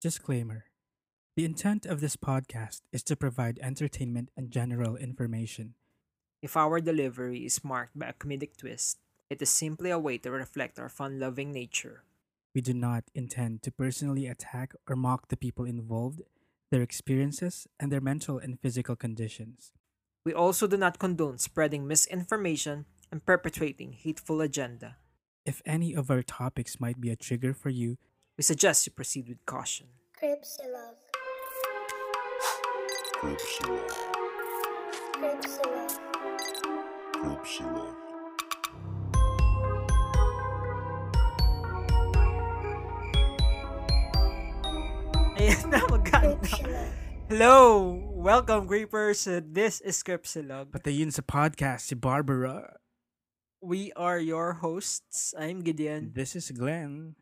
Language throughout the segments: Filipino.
Disclaimer The intent of this podcast is to provide entertainment and general information. If our delivery is marked by a comedic twist, it is simply a way to reflect our fun loving nature. We do not intend to personally attack or mock the people involved, their experiences, and their mental and physical conditions. We also do not condone spreading misinformation and perpetrating hateful agenda. If any of our topics might be a trigger for you, We suggest you proceed with caution. Cripsilog. Cripsilog. Cripsilog. Cripsilog. Ayan na, maganda. Hello! Welcome, Creepers! This is Scripsilog. patayin sa podcast si Barbara. We are your hosts. I'm Gideon. This is Glenn.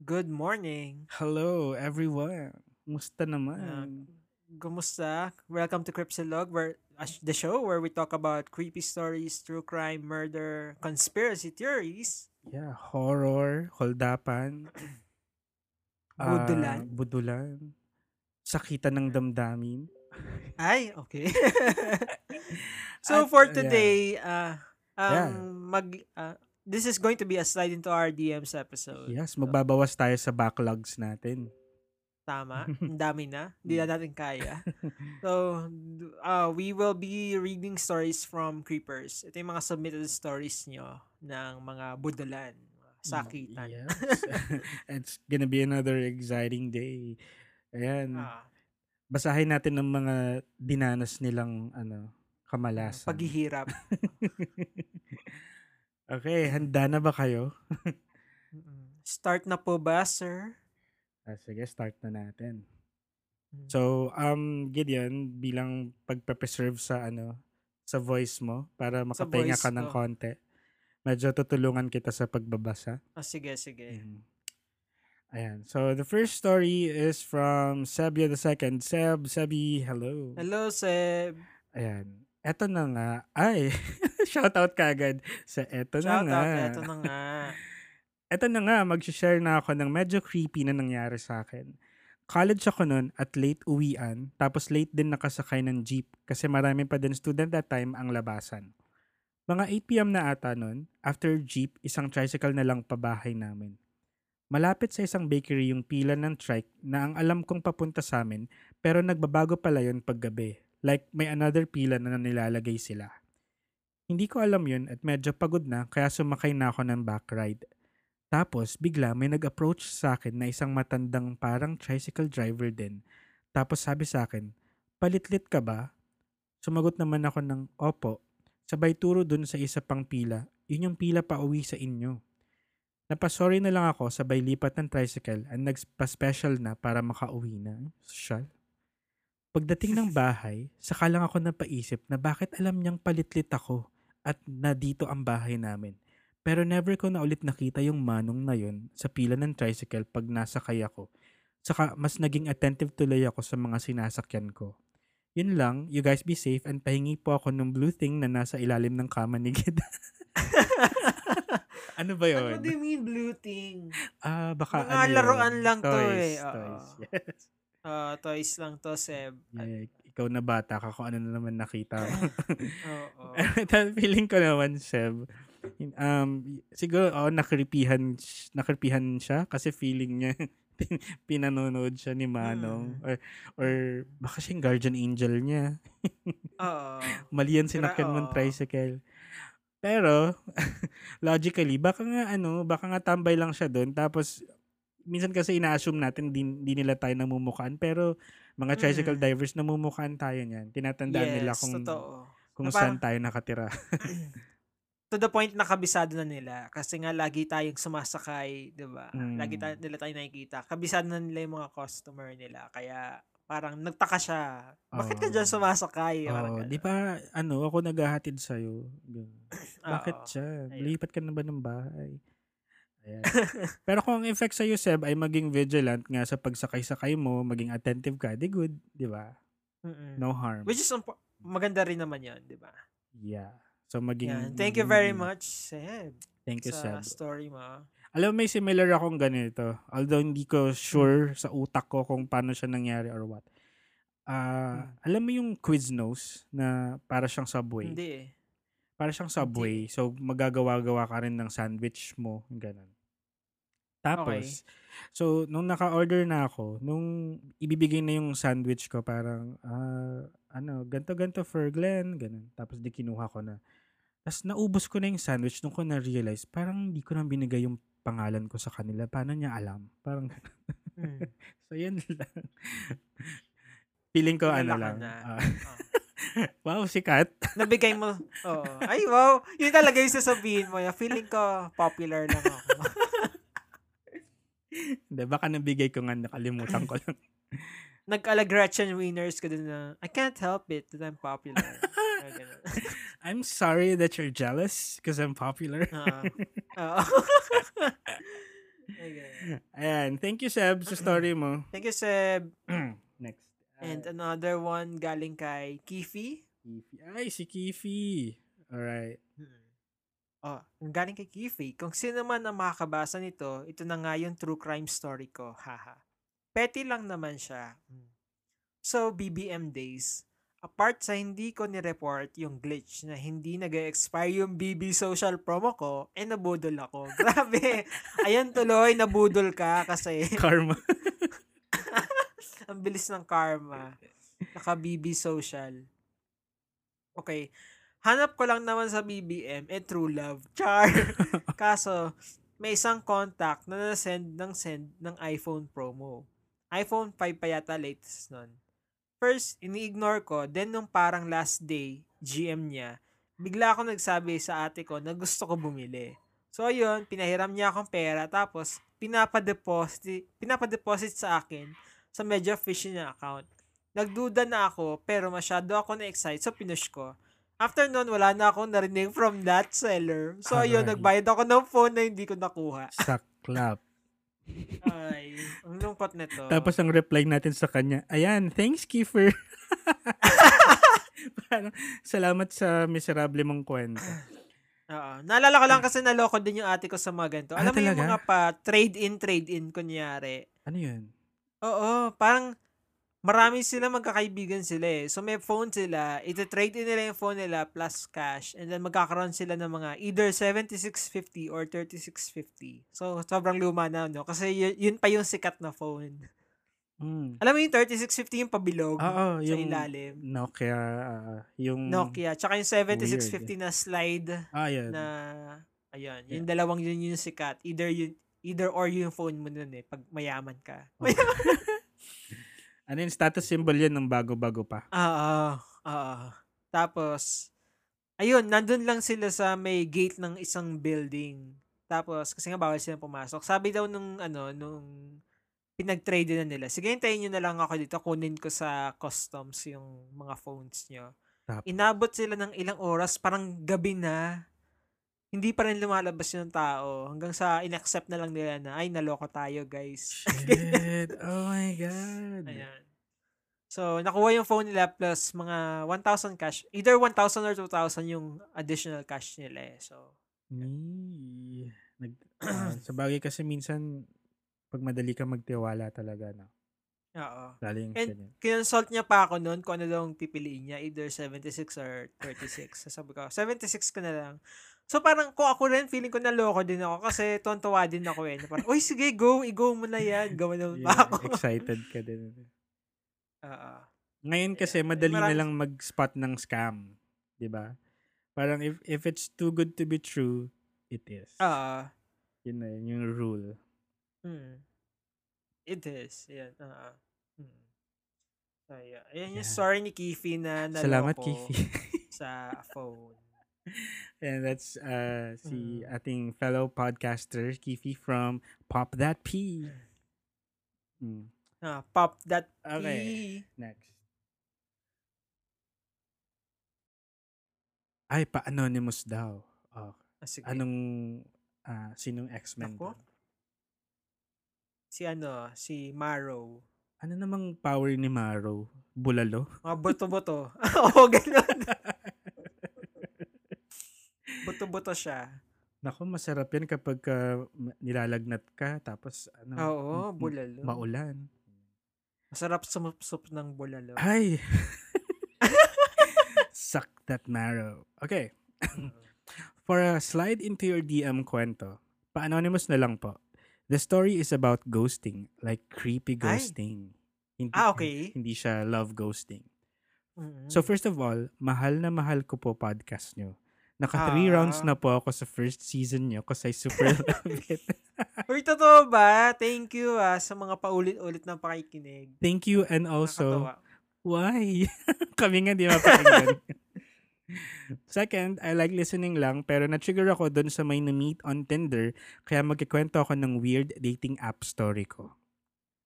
Good morning. Hello, everyone. Musta Uh, naman? Kumusta? Welcome to Cripsilog, where uh, the show where we talk about creepy stories, true crime, murder, conspiracy theories. yeah, horror, holdapan. Budulan. budulan. Sakitan ng damdamin. Ay, okay. so At, for uh, today, uh, um, Yeah. mag uh, this is going to be a slide into our DMs episode. Yes, magbabawas tayo sa backlogs natin. Tama. Ang dami na. Hindi na natin kaya. So, uh, we will be reading stories from creepers. Ito yung mga submitted stories nyo ng mga budulan, mga sakitan. Mm, Yes. It's gonna be another exciting day. Ayan. Ah, Basahin natin ng mga dinanas nilang ano, kamalasan. paghihirap. Okay, handa na ba kayo? Start na po ba, sir? Ah, sige, start na natin. Mm. So, um, Gideon, bilang pagpe-preserve sa ano, sa voice mo para makapahinga ka ng ko. konti. Medyo tutulungan kita sa pagbabasa. Ah, sige, sige. Mhm. Ayan. So, the first story is from Sebia the second. Seb, Sebi, hello. Hello, Seb. Ayan. Eto na nga. Ay, shoutout ka agad sa eto na Shout nga. out. Ito na nga. Eto na nga, mag-share na ako ng medyo creepy na nangyari sa akin. College ako nun at late uwian, tapos late din nakasakay ng jeep kasi marami pa din student that time ang labasan. Mga 8pm na ata nun, after jeep, isang tricycle na lang pabahay namin. Malapit sa isang bakery yung pila ng trike na ang alam kong papunta sa amin pero nagbabago pala yun paggabi. Like may another pila na nilalagay sila. Hindi ko alam yun at medyo pagod na kaya sumakay na ako ng back ride. Tapos bigla may nag-approach sa akin na isang matandang parang tricycle driver din. Tapos sabi sa akin, palitlit ka ba? Sumagot naman ako ng opo. Sabay turo dun sa isa pang pila. Yun yung pila pa uwi sa inyo. Napasorry na lang ako sabay lipat ng tricycle at nagpa-special na para makauwi na. Social. Pagdating ng bahay, saka lang ako napaisip na bakit alam niyang palitlit ako at na dito ang bahay namin. Pero never ko na ulit nakita yung manong na yun sa pila ng tricycle pag nasakay ako. Saka mas naging attentive tuloy ako sa mga sinasakyan ko. Yun lang, you guys be safe and pahingi po ako ng blue thing na nasa ilalim ng kama ni Gid. ano ba yun? Ano do you mean blue thing? Ah, baka Mga ano yun? laruan lang to toys, eh, oo. Toys, yes. Ah, toys lang to, Seb. Yeah, ikaw na bata ka kung ano na naman nakita mo. Oo. Feeling ko naman, Seb, um, siguro, oh, nakripihan, nakripihan siya kasi feeling niya pin- pinanonood siya ni Manong. Mm. Or, or baka siyang guardian angel niya. Oo. Mali yan sinakyan mong tricycle. Pero, logically, baka nga ano, baka nga tambay lang siya doon. Tapos, minsan kasi ina-assume natin di, di nila tayo namumukaan. Pero, mga tricycle Mm. divers namumukaan tayo niyan. Tinatandaan nila Yes, kung, totoo. kung Na saan tayo nakatira. To the point na kabisado na nila. Kasi nga lagi tayong sumasakay, di ba? Mm. Lagi tayo, nila tayo nakikita. Kabisado na nila yung mga customer nila. Kaya parang nagtaka siya. Bakit ka Oo. dyan sumasakay? Oh, di ba, ano, ako naghahatid sa'yo. Ganun. Bakit siya? Lipat ka na ba ng bahay? Ayan. Pero kung ang effect sa'yo, Seb, ay maging vigilant nga sa pagsakay-sakay mo, maging attentive ka, di good, di ba? Mm-mm. No harm. Which is umpo- maganda rin naman yun, di ba? Yeah. So maging Yan. Thank you very much, Seb. Thank you, sa Seb. story mo. Alam mo, may similar akong ganito. Although hindi ko sure sa utak ko kung paano siya nangyari or what. Ah, alam mo yung Quiznos na para siyang Subway? Hindi eh. Para siyang Subway. So, magagawa-gawa ka rin ng sandwich mo. Ganun. Tapos, so, nung naka-order na ako, nung ibibigay na yung sandwich ko, parang, ah, ano, ganto-ganto for Glenn, ganun. Tapos, di kinuha ko na. Tapos, naubos ko na yung sandwich nung ko na-realize, parang hindi ko na binigay yung pangalan ko sa kanila. Paano niya alam? Parang, Hmm. so, yun lang. Feeling ko, ano Kilala ka lang. na. Oh. wow, sikat. Nabigay mo. Oo. Ay, wow. Yun talaga yung sasabihin mo. Yung feeling ko, popular lang ako. Hindi, baka nabigay ko nga, nakalimutan ko lang. Nag-Alagratchen winners ka din na, I can't help it that I'm popular. I'm sorry that you're jealous because I'm popular. Ay, ganun. Ayan. Thank you, Seb, sa story mo. Thank you, Seb. Next. And another one galing kay Kifi. Kifi. Ay, si Kifi. Alright. Oh, ang galing kay Kifi. Kung sino man ang makakabasa nito, ito na nga yung true crime story ko. Haha. Petty lang naman siya. Hmm. So, BBM days. Apart sa hindi ko ni-report yung glitch na hindi nag expire yung BB social promo ko, eh nabudol ako. Grabe. Ayan tuloy, nabudol ka kasi Karma. ang bilis ng karma. Naka BB social. Okay. Hanap ko lang naman sa BBM, eh true love. Char. Kaso, may isang contact na na-send ng send ng iPhone promo. iPhone 5 pa yata latest nun. First, ini-ignore ko. Then, nung parang last day, GM niya, bigla ako nagsabi sa ate ko na gusto ko bumili. So, ayun, pinahiram niya akong pera. Tapos, pinapadeposit, pinapadeposit sa akin sa medyo fishy na account. Nagduda na ako, pero masyado ako na-excite, so pinush ko. After nun, wala na akong narinig from that seller. So, ayun, Aray. nagbayad ako ng phone na hindi ko nakuha. Saklap. Ay, ang lungkot nito. Tapos ang reply natin sa kanya, ayan, thanks, Kiefer. Parang, salamat sa miserable mong kwento. Oo. Naalala ko lang kasi naloko din yung ate ko sa mga ganito. Ah, Alam mo yung mga pa trade-in, trade-in, kunyari. Ano yun? Oo, parang marami sila magkakaibigan sila eh. So may phone sila, iti-trade in nila yung phone nila plus cash and then magkakaroon sila ng mga either 7650 or 3650. So sobrang luma na no kasi yun, yun pa yung sikat na phone. Mm. Alam mo yung 3650 yung pabilog Oo, sa yung ilalim. Nokia, ah, yung... Nokia. Tsaka yung 7650 na slide Ah, yun. na ayun, yung dalawang yun yung sikat. Either yun either or yung phone mo nun eh pag mayaman ka. ano yung status symbol yun ng bago-bago pa? Oo. Oo. Tapos, ayun, nandun lang sila sa may gate ng isang building. Tapos, kasi nga bawal silang pumasok. Sabi daw nung, ano, nung pinag-trade na nila, sige, hintayin nyo na lang ako dito, kunin ko sa customs yung mga phones nyo. Tapos? Inabot sila ng ilang oras, parang gabi na. Hindi pa rin lumalabas yung tao. Hanggang sa inaccept na lang nila na, ay, naloko tayo, guys. Shit. oh my God. Ayan. So, nakuha yung phone nila plus mga 1,000 cash. Either 1,000 or 2,000 yung additional cash nila eh. So. Nag, ah, sa bagay kasi minsan, pag madali ka magtiwala talaga, no? Oo. Lalo yung And- ganyan. Kinonsult niya pa ako noon kung ano daw ang pipiliin niya. Either 76 or 36. So, sabi ko, 76 ko na lang. So, parang kung ako rin, feeling ko naloko din ako kasi tontuwa din ako eh. Na Parang, uy, sige, go, i-go mo na yan. Gawa naman pa Yeah, ako. excited ka din. Oo. Ngayon kasi, Yeah. madali na Marami- lang mag-spot ng scam. 'di ba? Parang if, if it's too good to be true, it is. Oo. Yun na yun, yung rule. Hmm. It is. Yan. Oo. Hmm. So, yeah. Ayan yung Yeah. story ni Kifi na naloko Salamat, Kifi. sa phone. And that's uh, si Mm. ating fellow podcaster, Kifi from Pop That P. Mm. Ah, pop that Okay. P. Next. Ay, pa-anonymous daw. Oh, Ah, sige. anong, ah, sinong X-Men Ako? doon? Si ano, si Marrow. Ano namang power ni Maro? Bulalo? Mga buto-buto. Oo, ganun. Buto-buto siya. Naku, masarap yan kapag ka ma- nilalagnat ka tapos ano, Oo, bulalo. maulan. Masarap sumup-sup ng bulalo. Ay! Suck that marrow. Okay. For a slide into your DM kwento, pa-anonymous na lang po. The story is about ghosting, like creepy Ay. ghosting. Hindi, Ah, okay. Hindi siya love ghosting. Mm. So first of all, mahal na mahal ko po podcast nyo. Naka three rounds Ah. na po ako sa first season nyo kasi I super love it. Uy, totoo ba? Thank you ah, sa mga paulit-ulit na pakikinig. Thank you and also, Nakakatawa. why? Kami nga di mapakinggan. Second, I like listening lang pero na-trigger ako dun sa may na-meet on Tinder kaya magkikwento ako ng weird dating app story ko.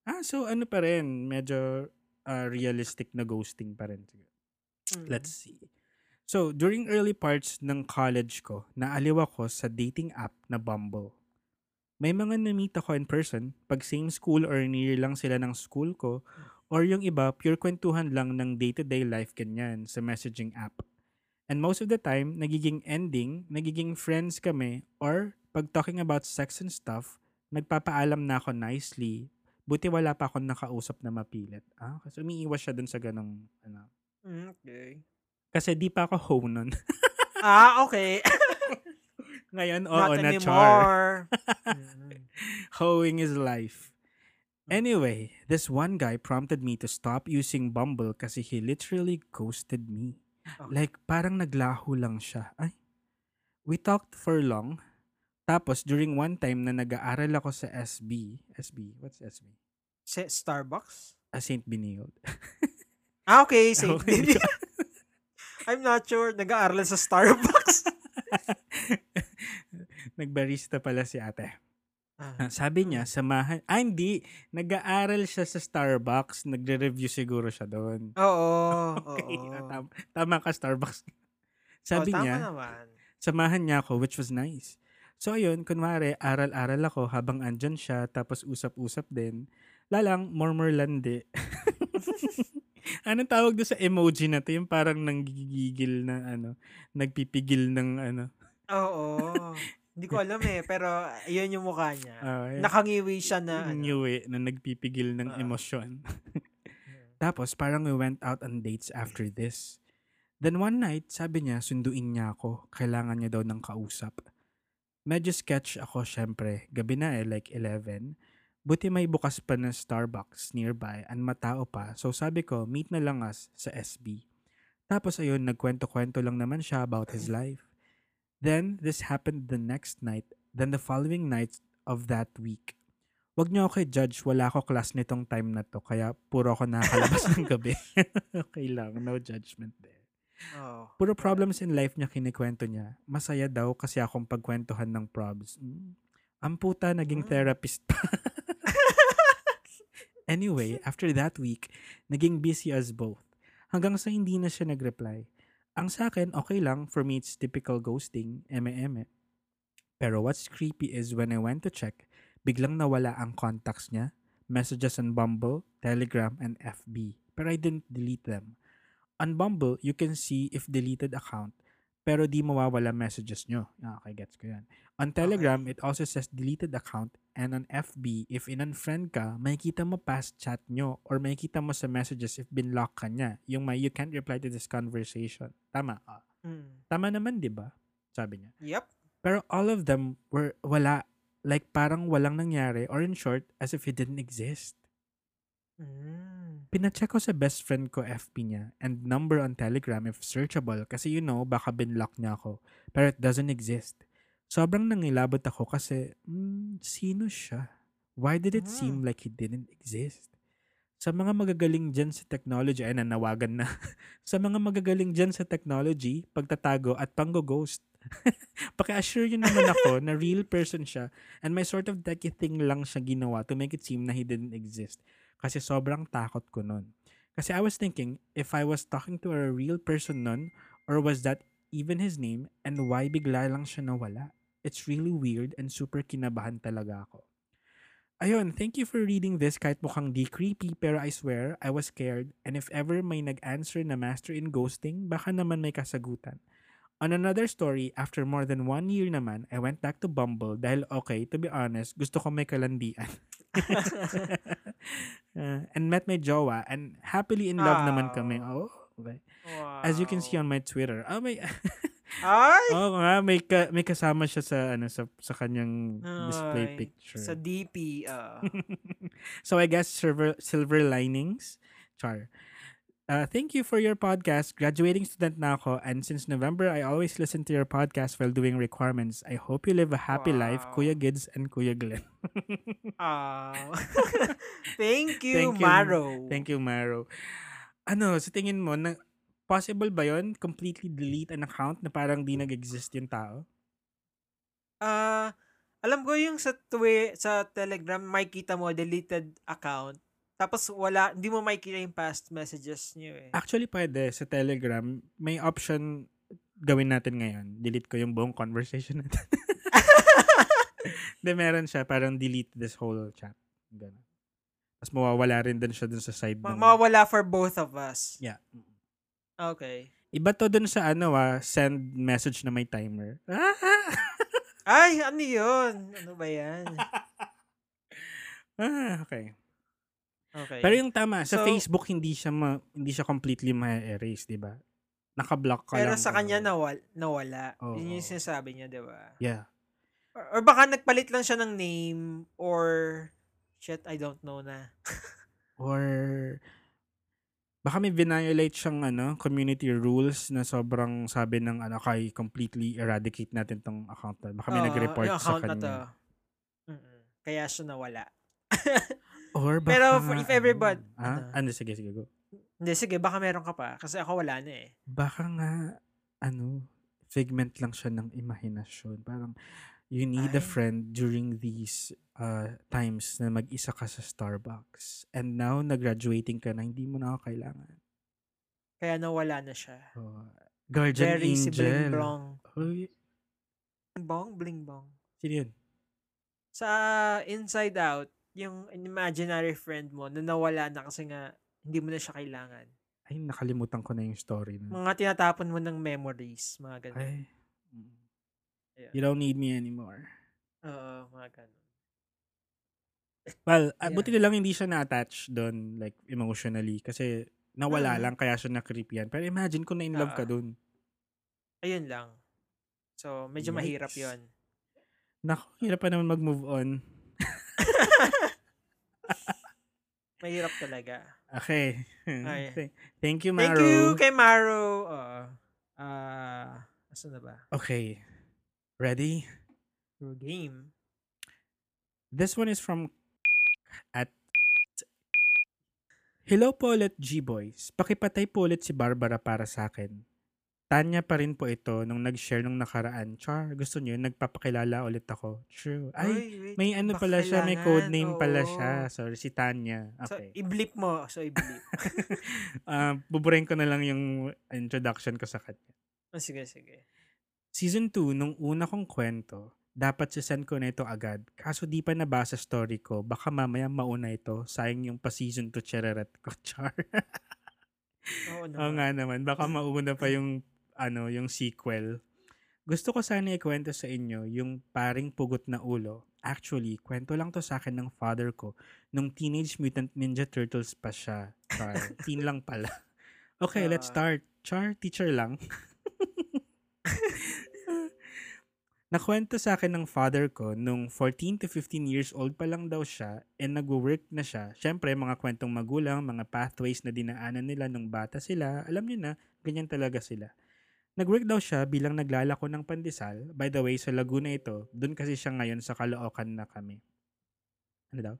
Ah, so ano pa rin, medyo ah, realistic na ghosting pa rin. Mm. Let's see. So, during early parts ng college ko, naaliw ako sa dating app na Bumble. May mga na-meet ako in person pag same school or near lang sila ng school ko or yung iba, pure kwentuhan lang ng day-to-day life ganyan sa messaging app. And most of the time, nagiging ending, nagiging friends kami or pag talking about sex and stuff, nagpapaalam na ako nicely. Buti wala pa akong nakausap na mapilit. Ah, kasi umiiwas siya dun sa ganong, ano. Mm, Okay. Kasi di pa ako hoe nun. Ah, okay. Ngayon, oo Not na char. anymore. Mm. Hoeing is life. Anyway, this one guy prompted me to stop using Bumble kasi he literally ghosted me. Okay. Like, parang naglaho lang siya. Ay. We talked for long. Tapos, during one time na nag-aaral ako sa SB. SB? What's SB? Sa Starbucks? Ah, St. Benilde. Ah, okay. Same Okay. I'm not sure. Nag-aaral sa Starbucks. Nagbarista pala si ate. Ah. Ah, Sabi niya, samahan... Ah, hindi. Nag-aaral siya sa Starbucks. Nagre-review siguro siya doon. Oo. Okay, oo. ah, tama, tama ka, Starbucks. Sabi oh, niya, naman. samahan niya ako, which was nice. So, ayun, kunwari, aral-aral ako habang andyan siya, tapos usap-usap din. Lalang, murmur landi. Anong tawag doon sa emoji na to? Yung parang nanggigigil na, ano, nagpipigil ng, ano. Oo. Hindi ko alam eh. Pero, yun yung mukha niya. ah, eh, Nakangiwi siya na, ano. Ngiwi na nagpipigil ng Ah. emosyon. Tapos, parang we went out on dates after this. Then one night, sabi niya, sunduin niya ako. Kailangan niya daw ng kausap. Medyo sketch ako, syempre. Gabi na eh, like 11. Buti may bukas pa na Starbucks nearby and matao pa. So sabi ko, meet na lang us sa SB. Tapos ayun, nagkwento-kwento lang naman siya about his life. Then, this happened the next night. Then the following night of that week. Wag niyo ako i-judge, wala ako class nitong time na to, kaya puro ako nakakalabas ng gabi. okay lang, no judgment there. Oh. Puro problems in life niya kinikwento niya. Masaya daw kasi akong pagkwentuhan ng probs. Mm. Ang puta, naging Mm. therapist pa. anyway, after that week, naging busy as both. Hanggang sa hindi na siya nag-reply. Ang sa akin, okay lang. For me, it's typical ghosting. Eme-eme. Pero what's creepy is when I went to check, biglang nawala ang contacts niya, messages on Bumble, Telegram, and FB. Pero I didn't delete them. On Bumble, you can see if deleted account, pero di mawawala messages nyo. Okay, gets ko yan. On Telegram, it also says deleted account, and on FB, if in-unfriend ka, makikita mo past chat nyo, or makikita mo sa messages if binlock ka niya. Yung may, you can't reply to this conversation. Tama. ah. Mm. Tama naman, di ba? Sabi niya. Yep. Pero all of them were wala. Like parang walang nangyari or in short, as if it didn't exist. Mm. Pinacheck ko sa best friend ko FB niya and number on Telegram if searchable kasi you know, baka binlock niya ako. Pero it doesn't exist. Sobrang nangilabot ako kasi, hmm, sino siya? Why did it Ah. seem like he didn't exist? Sa mga magagaling dyan sa technology, ay nanawagan na. sa mga magagaling dyan sa technology, pagtatago at panggo-ghost. Paki-assure yun naman ako na real person siya and may sort of techie thing lang siya ginawa to make it seem na he didn't exist. Kasi sobrang takot ko nun. Kasi I was thinking, if I was talking to a real person nun, or was that even his name, and why bigla lang siya nawala? It's really weird and super kinabahan talaga ako. Ayun, thank you for reading this kahit mukhang di creepy pero I swear, I was scared and if ever may nag-answer na master in ghosting, baka naman may kasagutan. On another story, after more than one year naman, I went back to Bumble dahil okay, to be honest, gusto ko may kalandian. Uh, and met my jowa and happily in love naman kami. Oh, okay. As you can see on my Twitter. Ah, may Ay! Oo nga, may ka, may kasama siya sa ano sa sa kanyang display Ay, picture. Sa DP. ah. so I guess silver silver linings. Char. Uh, thank you for your podcast. Graduating student na ako and since November I always listen to your podcast while doing requirements. I hope you live a happy life, Wow. Kuya Gids and Kuya Glenn. Ah. Thank you, Thank you. Maro. Thank you, Maro. Ano, sa tingin mo, na, possible ba yon completely delete an account na parang di nag-exist yung tao? Ah, alam ko yung sa twi sa Telegram makikita mo deleted account. Tapos wala, hindi mo makikita yung past messages niyo eh. Actually, pwede. Sa Telegram, may option gawin natin ngayon. Delete ko yung buong conversation natin. Hindi, meron siya. Parang delete this whole chat. Ganun. Tapos mawawala rin din siya dun sa side Ma- ng... mawawala for both of us. Yeah. Okay. Iba to dun sa ano ah, send message na may timer. Ay, ano yun? Ano ba yan? ah, okay. Okay. Pero yung tama, sa So- Facebook hindi siya ma, hindi siya completely ma-erase, 'di ba? Naka-block ka Pero lang. sa kanya nawal, nawala. Oo. Yun yung sinasabi niya, di ba? Yeah. Or, or baka nagpalit lang siya ng name or shit, I don't know na. Or baka may violate siyang ano, community rules na sobrang sabi ng ano kay completely eradicate natin tong account. Baka may Oo, nag-report yung sa account kanya. na to. Mm-mm. Kaya siya nawala. Or baka Pero for- if everybody- ah, ano? ano sige sige go. Hindi, sige, baka meron ka pa. Kasi ako wala na eh. Baka nga ano, figment lang siya ng imahinasyon. Parang you need a Ay. friend during these uh, times na mag-isa ka sa Starbucks. And now, nag-graduating ka na, hindi mo na ako kailangan. Kaya nawala na siya. Oh, guardian Very si angel. Bling Blong. Uy, Bling Bong, Bling Bong. sino yun? Sa Inside Out, yung imaginary friend mo na nawala na kasi nga hindi mo na siya kailangan. Ay, nakalimutan ko na yung story na. Mga tinatapon mo ng memories, mga ganun. Ay. mm. Yeah. You don't need me anymore. Oo, mga ganun. Well, ah, Yeah. buti na lang hindi siya na-attach doon, like, emotionally. Kasi, nawala Mm. lang, kaya siya na-creep yan. Pero imagine kung na-in love ka Ah. doon. Ayun lang. So, medyo mahirap Yikes. yon Naku, hirap pa naman mag-move on. Mahirap talaga. Okay. Ay. Th- Thank you, Maro. Thank you kay Maro. Oo. Ah, asan na ba? Okay. Ready? Your game. This one is from at Hello po ulit, G-Boys. Pakipatay po ulit si Barbara para sa akin. Tanya pa rin po ito nung nag-share nung nakaraan. Char, gusto niyo, nagpapakilala ulit ako. True. Ay, Uy, wait, may ano pala siya, may code name pala Oo. siya. Sorry, si Tanya. So, Okay. i-blip mo. So, i-blip. Ah, buburin ko na lang yung introduction ko sa kanya. oh, sige, sige. Season 2, nung una kong kwento, dapat sisend ko na ito agad. Kaso di pa nabasa story ko, baka mamaya mauna ito. Sayang yung pa-season 2 chereret ko, char. Oo Oo nga naman, baka mauna pa yung, ano, yung sequel. Gusto ko sana ikwento sa inyo yung paring pugot na ulo. Actually, kwento lang to sa akin ng father ko nung Teenage Mutant Ninja Turtles pa siya. Char, teen lang pala. Okay, let's Ah. start. Char, teacher lang. Nakwento sa akin ng father ko nung 14 to 15 years old pa lang daw siya and nag-work na siya. Siyempre, mga kwentong magulang, mga pathways na dinaanan nila nung bata sila. Alam niyo na, ganyan talaga sila. Nag-work daw siya bilang naglalako ng pandesal. By the way, sa Laguna ito, dun kasi siya ngayon sa Caloocan na kami. Ano daw?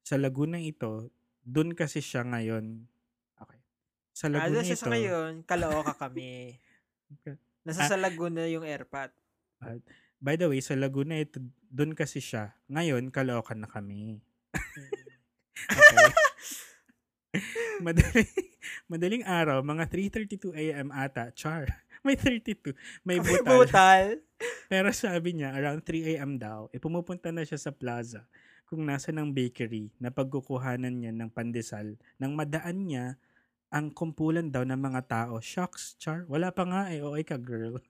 Sa Laguna ito, dun kasi siya ngayon. Okay. Sa Ah, Laguna doon siya ito. sa ngayon, Calooca kami. Nasa Ah. sa Laguna yung airpot. By the way, sa Laguna ito, dun kasi siya. Ngayon, Caloocan na kami. Okay. madaling, madaling araw, mga 3.32 a.m. ata, char. May 32. May May butal. butal. Pero sabi niya, around 3 a.m. daw, eh, pumupunta na siya sa plaza kung nasa ng bakery na pagkukuhanan niya ng pandesal nang madaan niya ang kumpulan daw ng mga tao. Shocks, char. Wala pa nga eh. Okay ka, girl.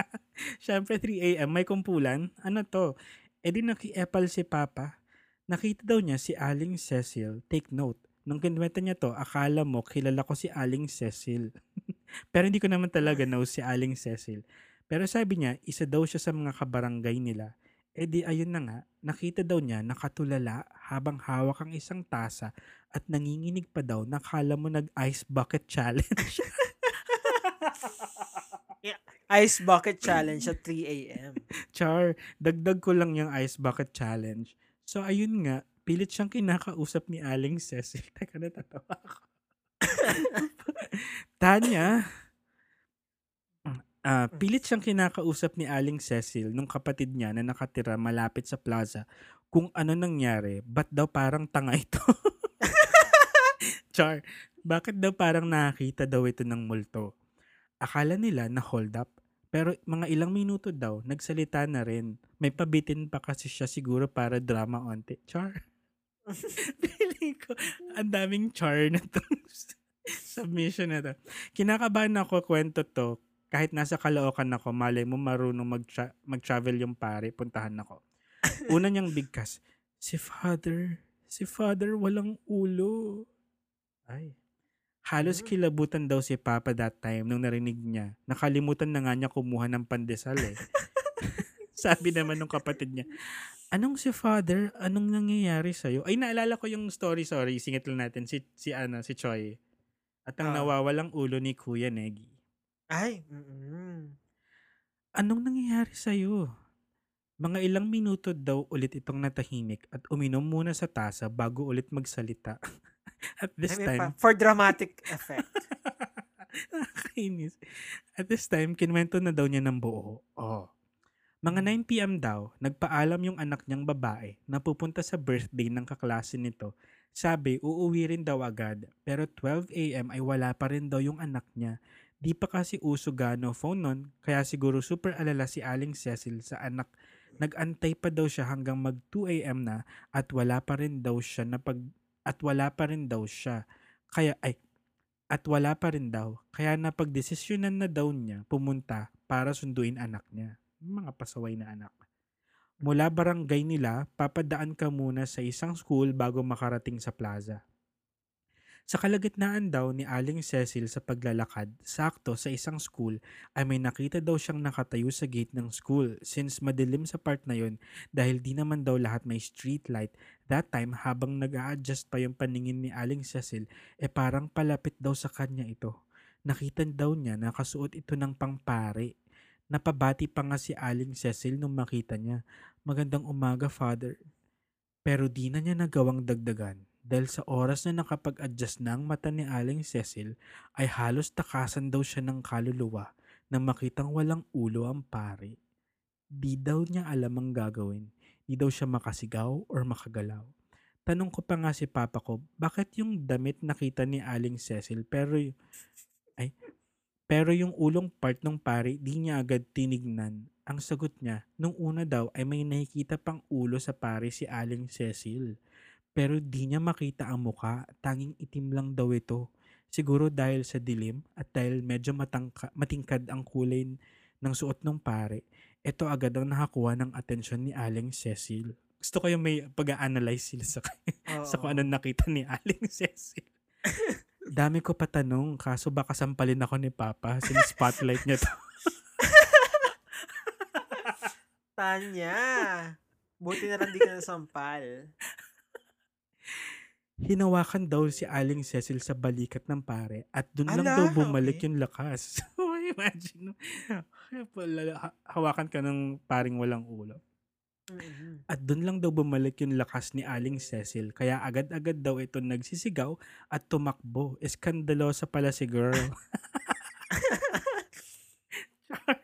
Siyempre, 3 a.m. May kumpulan. Ano to? E di nakiepal si Papa. Nakita daw niya si Aling Cecil. Take note. Nung kinwenta niya to, akala mo kilala ko si Aling Cecil. Pero hindi ko naman talaga know si Aling Cecil. Pero sabi niya, isa daw siya sa mga kabarangay nila. E di ayun na nga, nakita daw niya nakatulala habang hawak ang isang tasa at nanginginig pa daw nakala mo nag-ice bucket challenge. Ice Bucket Challenge at 3 a.m. Char, dagdag ko lang yung ice bucket challenge. So ayun nga, pilit siyang kinakausap ni Aling Cecil. Teka, natatawa ako. Tanya, ah, pilit siyang kinakausap ni Aling Cecil nung kapatid niya na nakatira malapit sa plaza kung ano nangyari, ba't daw parang tanga ito? Char, bakit daw parang nakakita daw ito ng multo? Akala nila na hold up, pero mga ilang minuto daw, nagsalita na rin. May pabitin pa kasi siya siguro para drama onte. Char. Feeling ko, ang daming char na to. submission na to. Kinakabahan ako kwento to. Kahit nasa Caloocan ako, malay mo marunong mag-tra- mag-travel yung pare, puntahan ako. Una niyang bigkas, si father, si father walang ulo. Ay. Halos Hmm. kilabutan daw si Papa that time nung narinig niya. Nakalimutan na nga niya kumuha ng pandesal eh. Sabi naman nung kapatid niya, Anong si father? Anong nangyayari sa'yo? Ay, naalala ko yung story, sorry. Singit lang natin. Si, si, ano, si Choi. At ang Ah. nawawalang ulo ni Kuya Negi. Ay, mm Anong nangyayari sa'yo? Mga ilang minuto daw ulit itong natahimik at uminom muna sa tasa bago ulit magsalita. at this Ay, may time, pa- for dramatic effect. Nakakainis. At this time, kinwento na daw niya ng buo. Oh. Mga 9pm daw, nagpaalam yung anak niyang babae na pupunta sa birthday ng kaklase nito. Sabi, uuwi rin daw agad. Pero 12am ay wala pa rin daw yung anak niya. Di pa kasi uso gano phone nun, kaya siguro super alala si Aling Cecil sa anak. Nag-antay pa daw siya hanggang mag 2am na at wala pa rin daw siya na pag at wala pa rin daw siya. Kaya ay at wala pa rin daw. Kaya napagdesisyonan na daw niya pumunta para sunduin anak niya. Mga pasaway na anak. Mula barangay nila, papadaan ka muna sa isang school bago makarating sa plaza. Sa kalagitnaan daw ni Aling Cecil sa paglalakad, sakto sa isang school, ay may nakita daw siyang nakatayo sa gate ng school since madilim sa part na yon dahil di naman daw lahat may street light. That time, habang nag adjust pa yung paningin ni Aling Cecil, eh parang palapit daw sa kanya ito. Nakita daw niya na kasuot ito ng pangpare. Napabati pa nga si Aling Cecil nung makita niya. Magandang umaga, Father. Pero di na niya nagawang dagdagan dahil sa oras na nakapag-adjust na ang mata ni Aling Cecil ay halos takasan daw siya ng kaluluwa nang makitang walang ulo ang pare. Di daw niya alam ang gagawin. Di daw siya makasigaw or makagalaw. Tanong ko pa nga si Papa ko, bakit yung damit nakita ni Aling Cecil pero ay pero yung ulong part ng pare di niya agad tinignan. Ang sagot niya, nung una daw ay may nakikita pang ulo sa pare si Aling Cecil. Pero di niya makita ang muka, tanging itim lang daw ito. Siguro dahil sa dilim at dahil medyo matangka, matingkad ang kulay ng suot ng pare, ito agad ang nakakuha ng atensyon ni Aling Cecil. Gusto ko yung may pag-analyze sila sa, sa kung ano nakita ni Aling Cecil. Dami ko pa tanong, kaso baka sampalin ako ni Papa, sin-spotlight niya to. Tanya. Buti na lang di ka nasampal. Hinawakan daw si Aling Cecil sa balikat ng pare at doon lang Ala, daw bumalik okay. yung lakas. Oh, Imagine, hawakan ka ng paring walang ulo. Mhm. At doon lang daw bumalik yung lakas ni Aling Cecil. Kaya agad-agad daw ito nagsisigaw at tumakbo. Eskandalosa pala si girl. Char.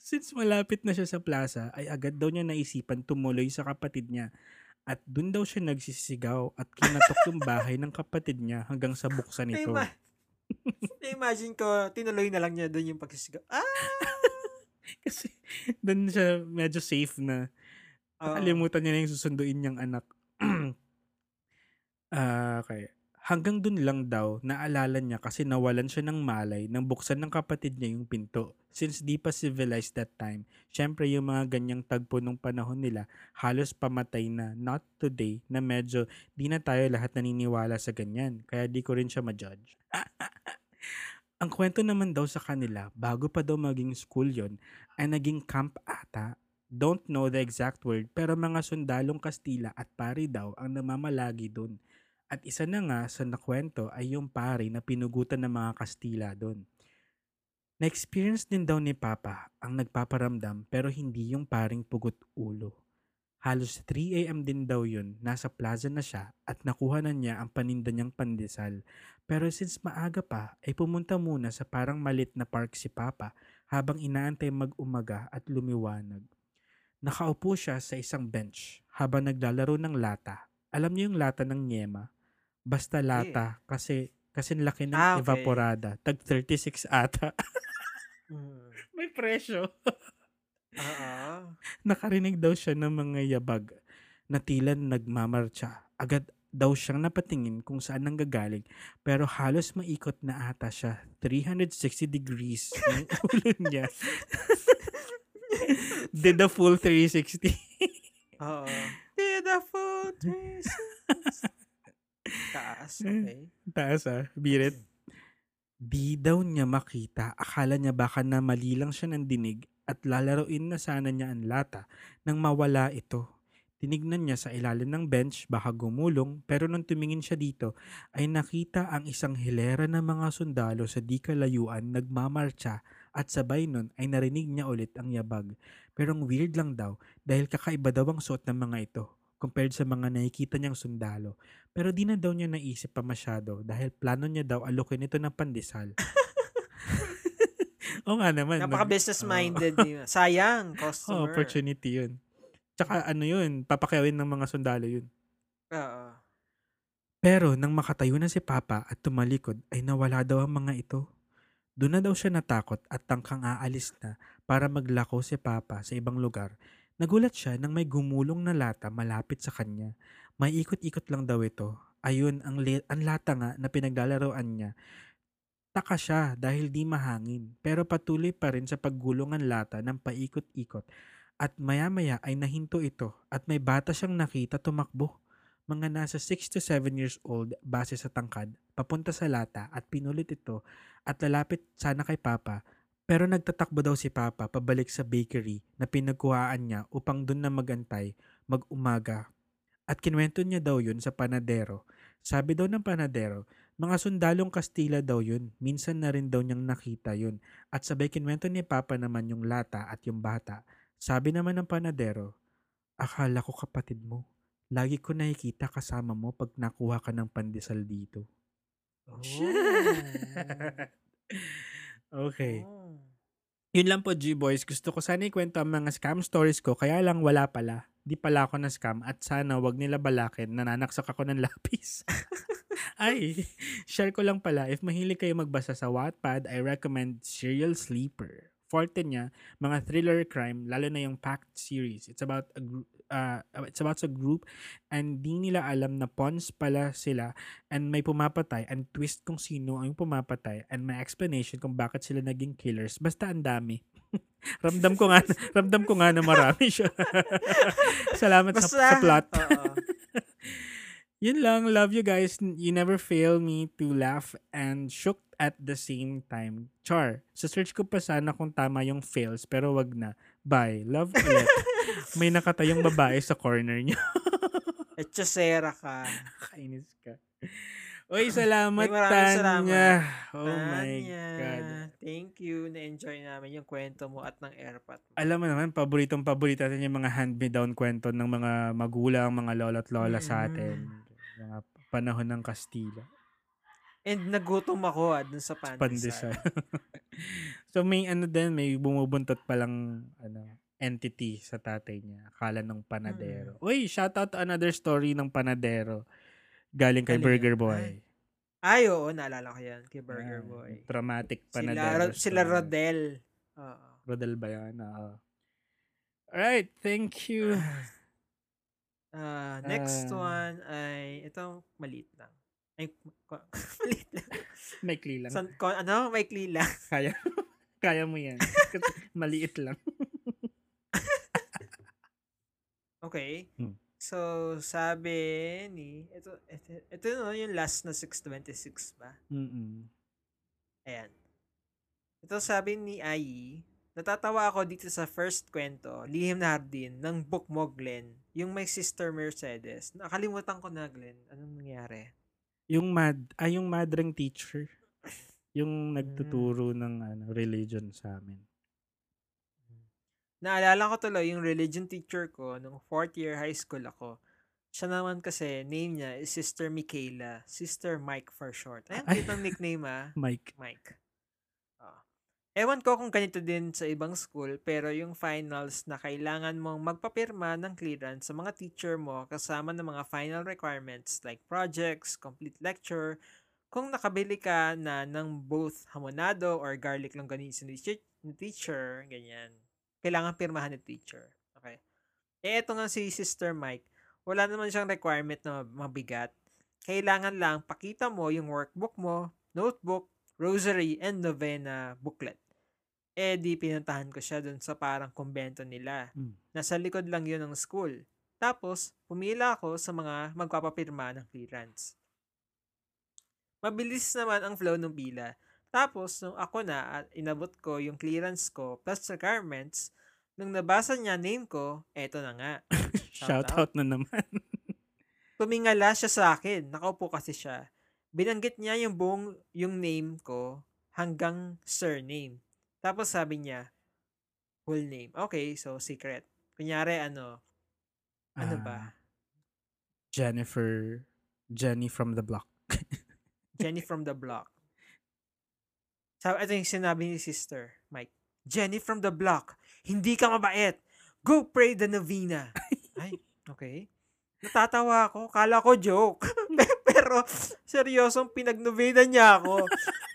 Since malapit na siya sa plaza, ay agad daw niya naisipan tumuloy sa kapatid niya. At doon daw siya nagsisigaw at kinatok yung bahay ng kapatid niya hanggang sa buksan ito. Na-ima- Na-imagine ko, tinuloy na lang niya doon yung pagsisigaw. Ah! Kasi doon siya medyo safe na. Nakalimutan niya na yung susunduin niyang anak. Ah, okay. Hanggang dun lang daw, naalala niya kasi nawalan siya ng malay nang buksan ng kapatid niya yung pinto. Since di pa civilized that time, syempre yung mga ganyang tagpo nung panahon nila, halos pamatay na. Not today, na medyo di na tayo lahat naniniwala sa ganyan. Kaya di ko rin siya ma-judge. Ang kwento naman daw sa kanila, bago pa daw maging school yon ay naging camp ata. Don't know the exact word, pero mga sundalong Kastila at pari daw ang namamalagi dun. At isa na nga sa nakwento ay yung pari na pinugutan ng mga Kastila doon. Na-experience din daw ni Papa ang nagpaparamdam pero hindi yung paring pugot ulo. Halos 3 a.m. din daw yun, nasa plaza na siya at nakuha na niya ang paninda niyang pandesal. Pero since maaga pa, ay pumunta muna sa parang malit na park si Papa habang inaantay mag-umaga at lumiwanag. Nakaupo siya sa isang bench habang naglalaro ng lata. Alam niyo yung lata ng nyema? Basta lata kasi kasi laki ng Ah, okay. evaporada. Tag 36 ata. Mm. May presyo. Oo. Nakarinig daw siya ng mga yabag na tila nagmamarcha. Agad daw siyang napatingin kung saan nang gagaling pero halos maikot na ata siya. 360 degrees yung ulo niya. Did the full 360. Oo. Did the full 360. Taas, okay. Taas ah, birit. Di daw niya makita. Akala niya baka na mali lang siya ng dinig at lalaroin na sana niya ang lata nang mawala ito. Tinignan niya sa ilalim ng bench, baka gumulong, pero nung tumingin siya dito, ay nakita ang isang hilera ng mga sundalo sa di kalayuan nagmamarcha at sabay nun ay narinig niya ulit ang yabag. Pero ang weird lang daw dahil kakaiba daw ang suot ng mga ito compared sa mga nakikita niyang sundalo. Pero di na daw niya naisip pa masyado dahil plano niya daw alukin ito ng pandesal. Oo nga naman. nag- Napaka-business minded yun. Sayang, Oh, customer. opportunity yun. Tsaka ano yun, papakawin ng mga sundalo yun. Oo. Pero nang makatayo na si Papa at tumalikod ay nawala daw ang mga ito. Doon na daw siya natakot at tangkang aalis na para maglako si Papa sa ibang lugar. Nagulat siya nang may gumulong na lata malapit sa kanya. May ikot-ikot lang daw ito. Ayun, ang, ang lata nga na pinaglalaroan niya. Taka siya dahil di mahangin pero patuloy pa rin sa paggulong ang lata ng paikot-ikot at maya-maya ay nahinto ito at may bata siyang nakita tumakbo mga nasa 6 to 7 years old base sa tangkad, papunta sa lata at pinulit ito at lalapit sana kay Papa. Pero nagtatakbo daw si Papa pabalik sa bakery na pinagkuhaan niya upang doon na magantay, mag-umaga. At kinwento niya daw yun sa panadero. Sabi daw ng panadero, mga sundalong Kastila daw yun. Minsan na rin daw niyang nakita yun. At sabay kinwento ni Papa naman yung lata at yung bata. Sabi naman ng panadero, akala ko kapatid mo. Lagi ko nakikita kasama mo pag nakuha ka ng pandesal dito. Oh. okay. Oh. Yun lang po, G-Boys. Gusto ko sana ikwento ang mga scam stories ko, kaya lang wala pala. Di pala ako na scam at sana wag nila balakin, nananaksak ako ng lapis. Ay, share ko lang pala, if mahilig kayo magbasa sa Wattpad, I recommend Serial Sleeper. Forte niya, mga thriller crime, lalo na yung Pact series. It's about a group, uh, it's about a group and di nila alam na pawns pala sila and may pumapatay and twist kung sino ang pumapatay and may explanation kung bakit sila naging killers. Basta ang dami. ramdam ko nga, ramdam ko nga na marami siya. Salamat sa, sa plot. Yun lang. Love you guys. You never fail me to laugh and shook at the same time. Char. Sa search ko pa sana kung tama yung fails pero wag na. Bye. Love ulit. May nakatayong babae sa corner niyo. Echosera ka. Kainis ka. Uy, salamat, maraming Tanya. salamat. Oh my Tanya, God. Thank you. Na-enjoy namin yung kwento mo at ng airpot mo. Alam mo naman, paboritong paborito natin yung mga hand-me-down kwento ng mga magulang, mga lolo at lola sa atin. Mga panahon ng Kastila. And nagutom ako ah, dun sa pandesal. Pandesal. so may ano din, may bumubuntot palang ano, entity sa tatay niya. Akala ng panadero. Uy, shout out to another story ng panadero. Galing kay Ano Burger? Boy. Ay, oo, naalala ko yan kay Burger Ah, Boy. Traumatic Sila, panadero. Ro- sila story. Rodel. Oo. Rodel ba yan? Oo. Alright, thank you. Ah, next Ah. one ay, ito, maliit lang. Ay, ko- maliit lang. Maikli lang. San, ko, ano? Maikli lang. Kaya, kaya mo yan. Maliit lang. Okay. Hmm. So, sabi ni, ito, ito, ito no, yung last na 626 ba? Mm-mm. Ayan. Ito sabi ni Ai, natatawa ako dito sa first kwento, Lihim na Hardin, ng book mo, Glenn, yung may sister Mercedes. Nakalimutan ko na, Glenn. Anong nangyari? Yung mad, ay yung madreng teacher. Yung nagtuturo ng ano, religion sa amin. Naalala ko tuloy yung religion teacher ko nung fourth year high school ako. Siya naman kasi, name niya is Sister Michaela. Sister Mike for short. Ayan, Ay. cute ang nickname ah. Mike. Mike. Ewan ko kung ganito din sa ibang school, pero yung finals na kailangan mong magpapirma ng clearance sa mga teacher mo kasama ng mga final requirements like projects, complete lecture, kung nakabili ka na ng both hamonado or garlic longganisa ni ni teacher ganyan. Kailangan pirmahan ni teacher. Okay. Eh, eto nga si Sister Mike, wala naman siyang requirement na mabigat. Kailangan lang pakita mo yung workbook mo, notebook, rosary, and novena booklet. Eh, di pinuntahan ko siya dun sa parang kumbento nila. Mm. Nasa likod lang yun ng school. Tapos, pumila ako sa mga magpapapirma ng clearance. Mabilis naman ang flow ng pila. Tapos, nung ako na at inabot ko yung clearance ko plus requirements, nung nabasa niya name ko, eto na nga. Shout Shout out na naman. Tumingala siya sa akin. Nakaupo kasi siya. Binanggit niya yung buong yung name ko hanggang surname. Tapos sabi niya, full name. Okay, so secret. Kunyari, ano, ano Ah, ba? Jennifer, Jenny from the block. Jenny from the block. Sabi, ito yung sinabi ni sister, Mike. Jenny from the block. Hindi ka mabait. Go pray the novena. Ay, okay. Natatawa ako. Kala ko joke. Pero, seryosong pinagnovena niya ako.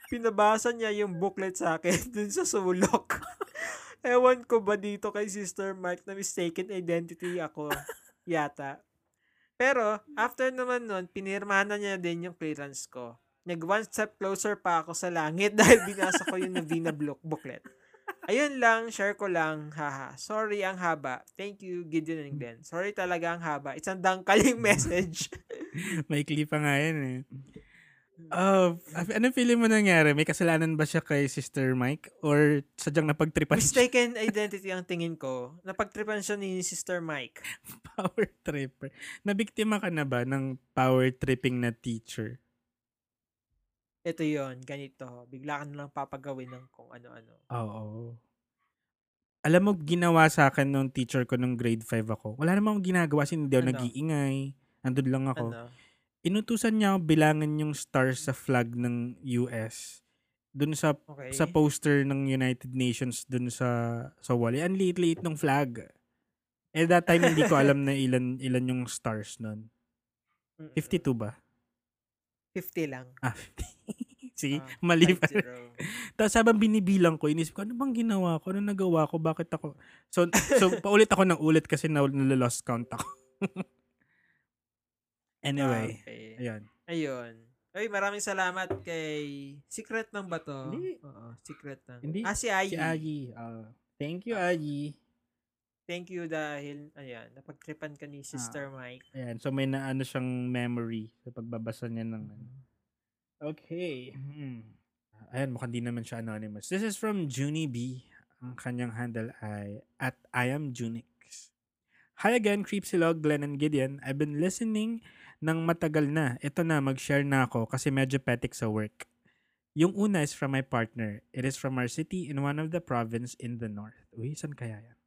Pinabasa niya yung booklet sa akin dun sa sulok. Ewan ko ba dito kay Sister Mike na mistaken identity ako. Yata. Pero, after naman nun, pinirmahan na niya din yung clearance ko. Nag one step closer pa ako sa langit dahil binasa ko yung Navina book booklet. Ayun lang, share ko lang, haha. Sorry ang haba. Thank you, Gideon and Glenn. Sorry talaga ang haba. Isang dangkaling message. Maikli pa nga yan eh. Oh, anong feeling mo nangyari? May kasalanan ba siya kay Sister Mike? Or sadyang napagtripan siya? Mistaken identity ang tingin ko. Napagtripan siya ni Sister Mike. Power tripper. Nabiktima ka na ba ng power tripping na teacher? Ito yon ganito. Bigla ka na lang papagawin ng kung ano-ano. Oo. Alam mo, ginawa sa akin nung teacher ko nung grade 5 ako. Wala namang akong ginagawa. Hindi daw Ano? nag-iingay. Andun lang ako. Ano? Inutusan niya ako bilangan yung stars sa flag ng US. Dun sa Okay. sa poster ng United Nations dun sa sa wall. Eh, Ang liit-liit ng flag. Eh that time hindi ko alam na ilan ilan yung stars nun. Mm-mm. 52 ba? 50 lang. Ah, 50. Sige, Ah, mali pa. 50. Tapos habang binibilang ko, inisip ko, ano bang ginawa ko? Ano nagawa ko? Bakit ako? So, so paulit ako ng ulit kasi na, nalolost count ako. anyway, Okay. ayun. Ayun. Ay, maraming salamat kay Secret ng ba to? Hindi. Oo, Secret ng. Hindi. Ah, si Ayi. Si Agi. ah, thank you, Ah. Agi. Thank you dahil, ayan, napagtripan ka ni Sister Ah. Mike. Ayan, so may naano siyang memory sa pagbabasa niya ng ano. Okay. Hmm. Ayan, mukhang di naman siya anonymous. This is from Junie B. Ang kanyang handle ay at I am Junix. Hi again, Creepsilog, Glenn and Gideon. I've been listening ng matagal na. Ito na, mag-share na ako kasi medyo petik sa work. Yung una is from my partner. It is from our city in one of the province in the north. Uy, saan kaya yan?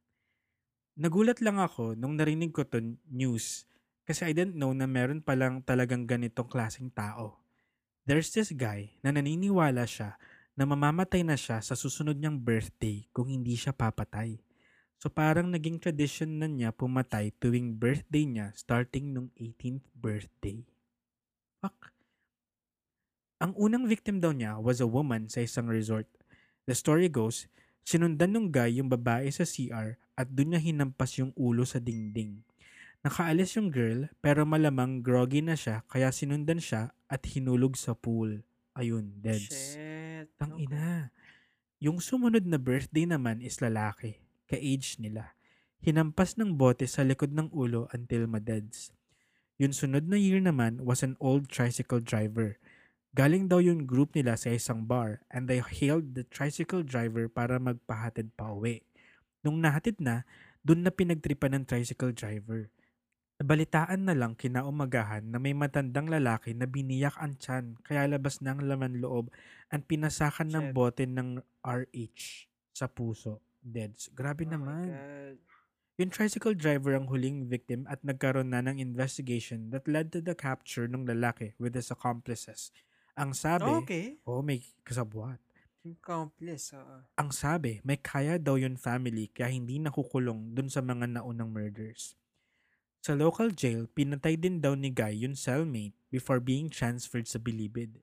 Nagulat lang ako nung narinig ko to news kasi I didn't know na meron palang talagang ganitong klaseng tao. There's this guy na naniniwala siya na mamamatay na siya sa susunod niyang birthday kung hindi siya papatay. So parang naging tradition na niya pumatay tuwing birthday niya starting nung 18th birthday. Fuck. Ang unang victim daw niya was a woman sa isang resort. The story goes, sinundan nung guy yung babae sa CR at doon niya hinampas yung ulo sa dingding. Nakaalis yung girl pero malamang groggy na siya kaya sinundan siya at hinulog sa pool. Ayun, deads. Shit. Tang ina. Yung sumunod na birthday naman is lalaki, ka-age nila. Hinampas ng bote sa likod ng ulo until madeds. Yung sunod na year naman was an old tricycle driver. Galing daw yung group nila sa isang bar and they hailed the tricycle driver para magpahatid pa uwi. Nung nahatid na, dun na pinagtripan ng tricycle driver. Balitaan na lang kinaumagahan na may matandang lalaki na biniyak ang tiyan kaya labas ng laman loob at pinasakan ng bote ng RH sa puso. Deads. Grabe Oh naman. Yung tricycle driver ang huling victim at nagkaroon na ng investigation that led to the capture ng lalaki with his accomplices. Ang sabi, Okay. oh may kasabwat. Accomplice. oo. Ang sabi, may kaya daw yun family kaya hindi nakukulong dun sa mga naunang murders. Sa local jail, pinatay din daw ni Guy yung cellmate before being transferred sa Bilibid.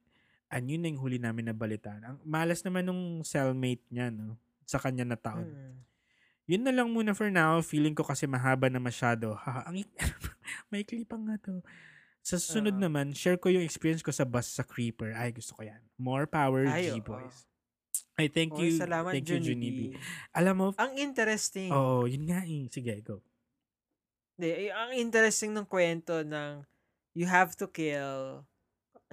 And yun na yung huli namin na balitaan. Ang malas naman nung cellmate niya, no? Sa kanya na taon. Mm. Yun na lang muna for now. Feeling ko kasi mahaba na masyado. Haha, ang ik- may clipang nga to. Sa sunod Oo. naman, share ko yung experience ko sa bus sa Creeper. Ay, gusto ko yan. More power, Ay. G-Boys. Ay, thank Okay, you. salamat, thank you, Junie B. B. Alam mo, Ang interesting. oo, oh, yun nga eh. Sige, go. Di, eh, ang interesting ng kwento ng you have to kill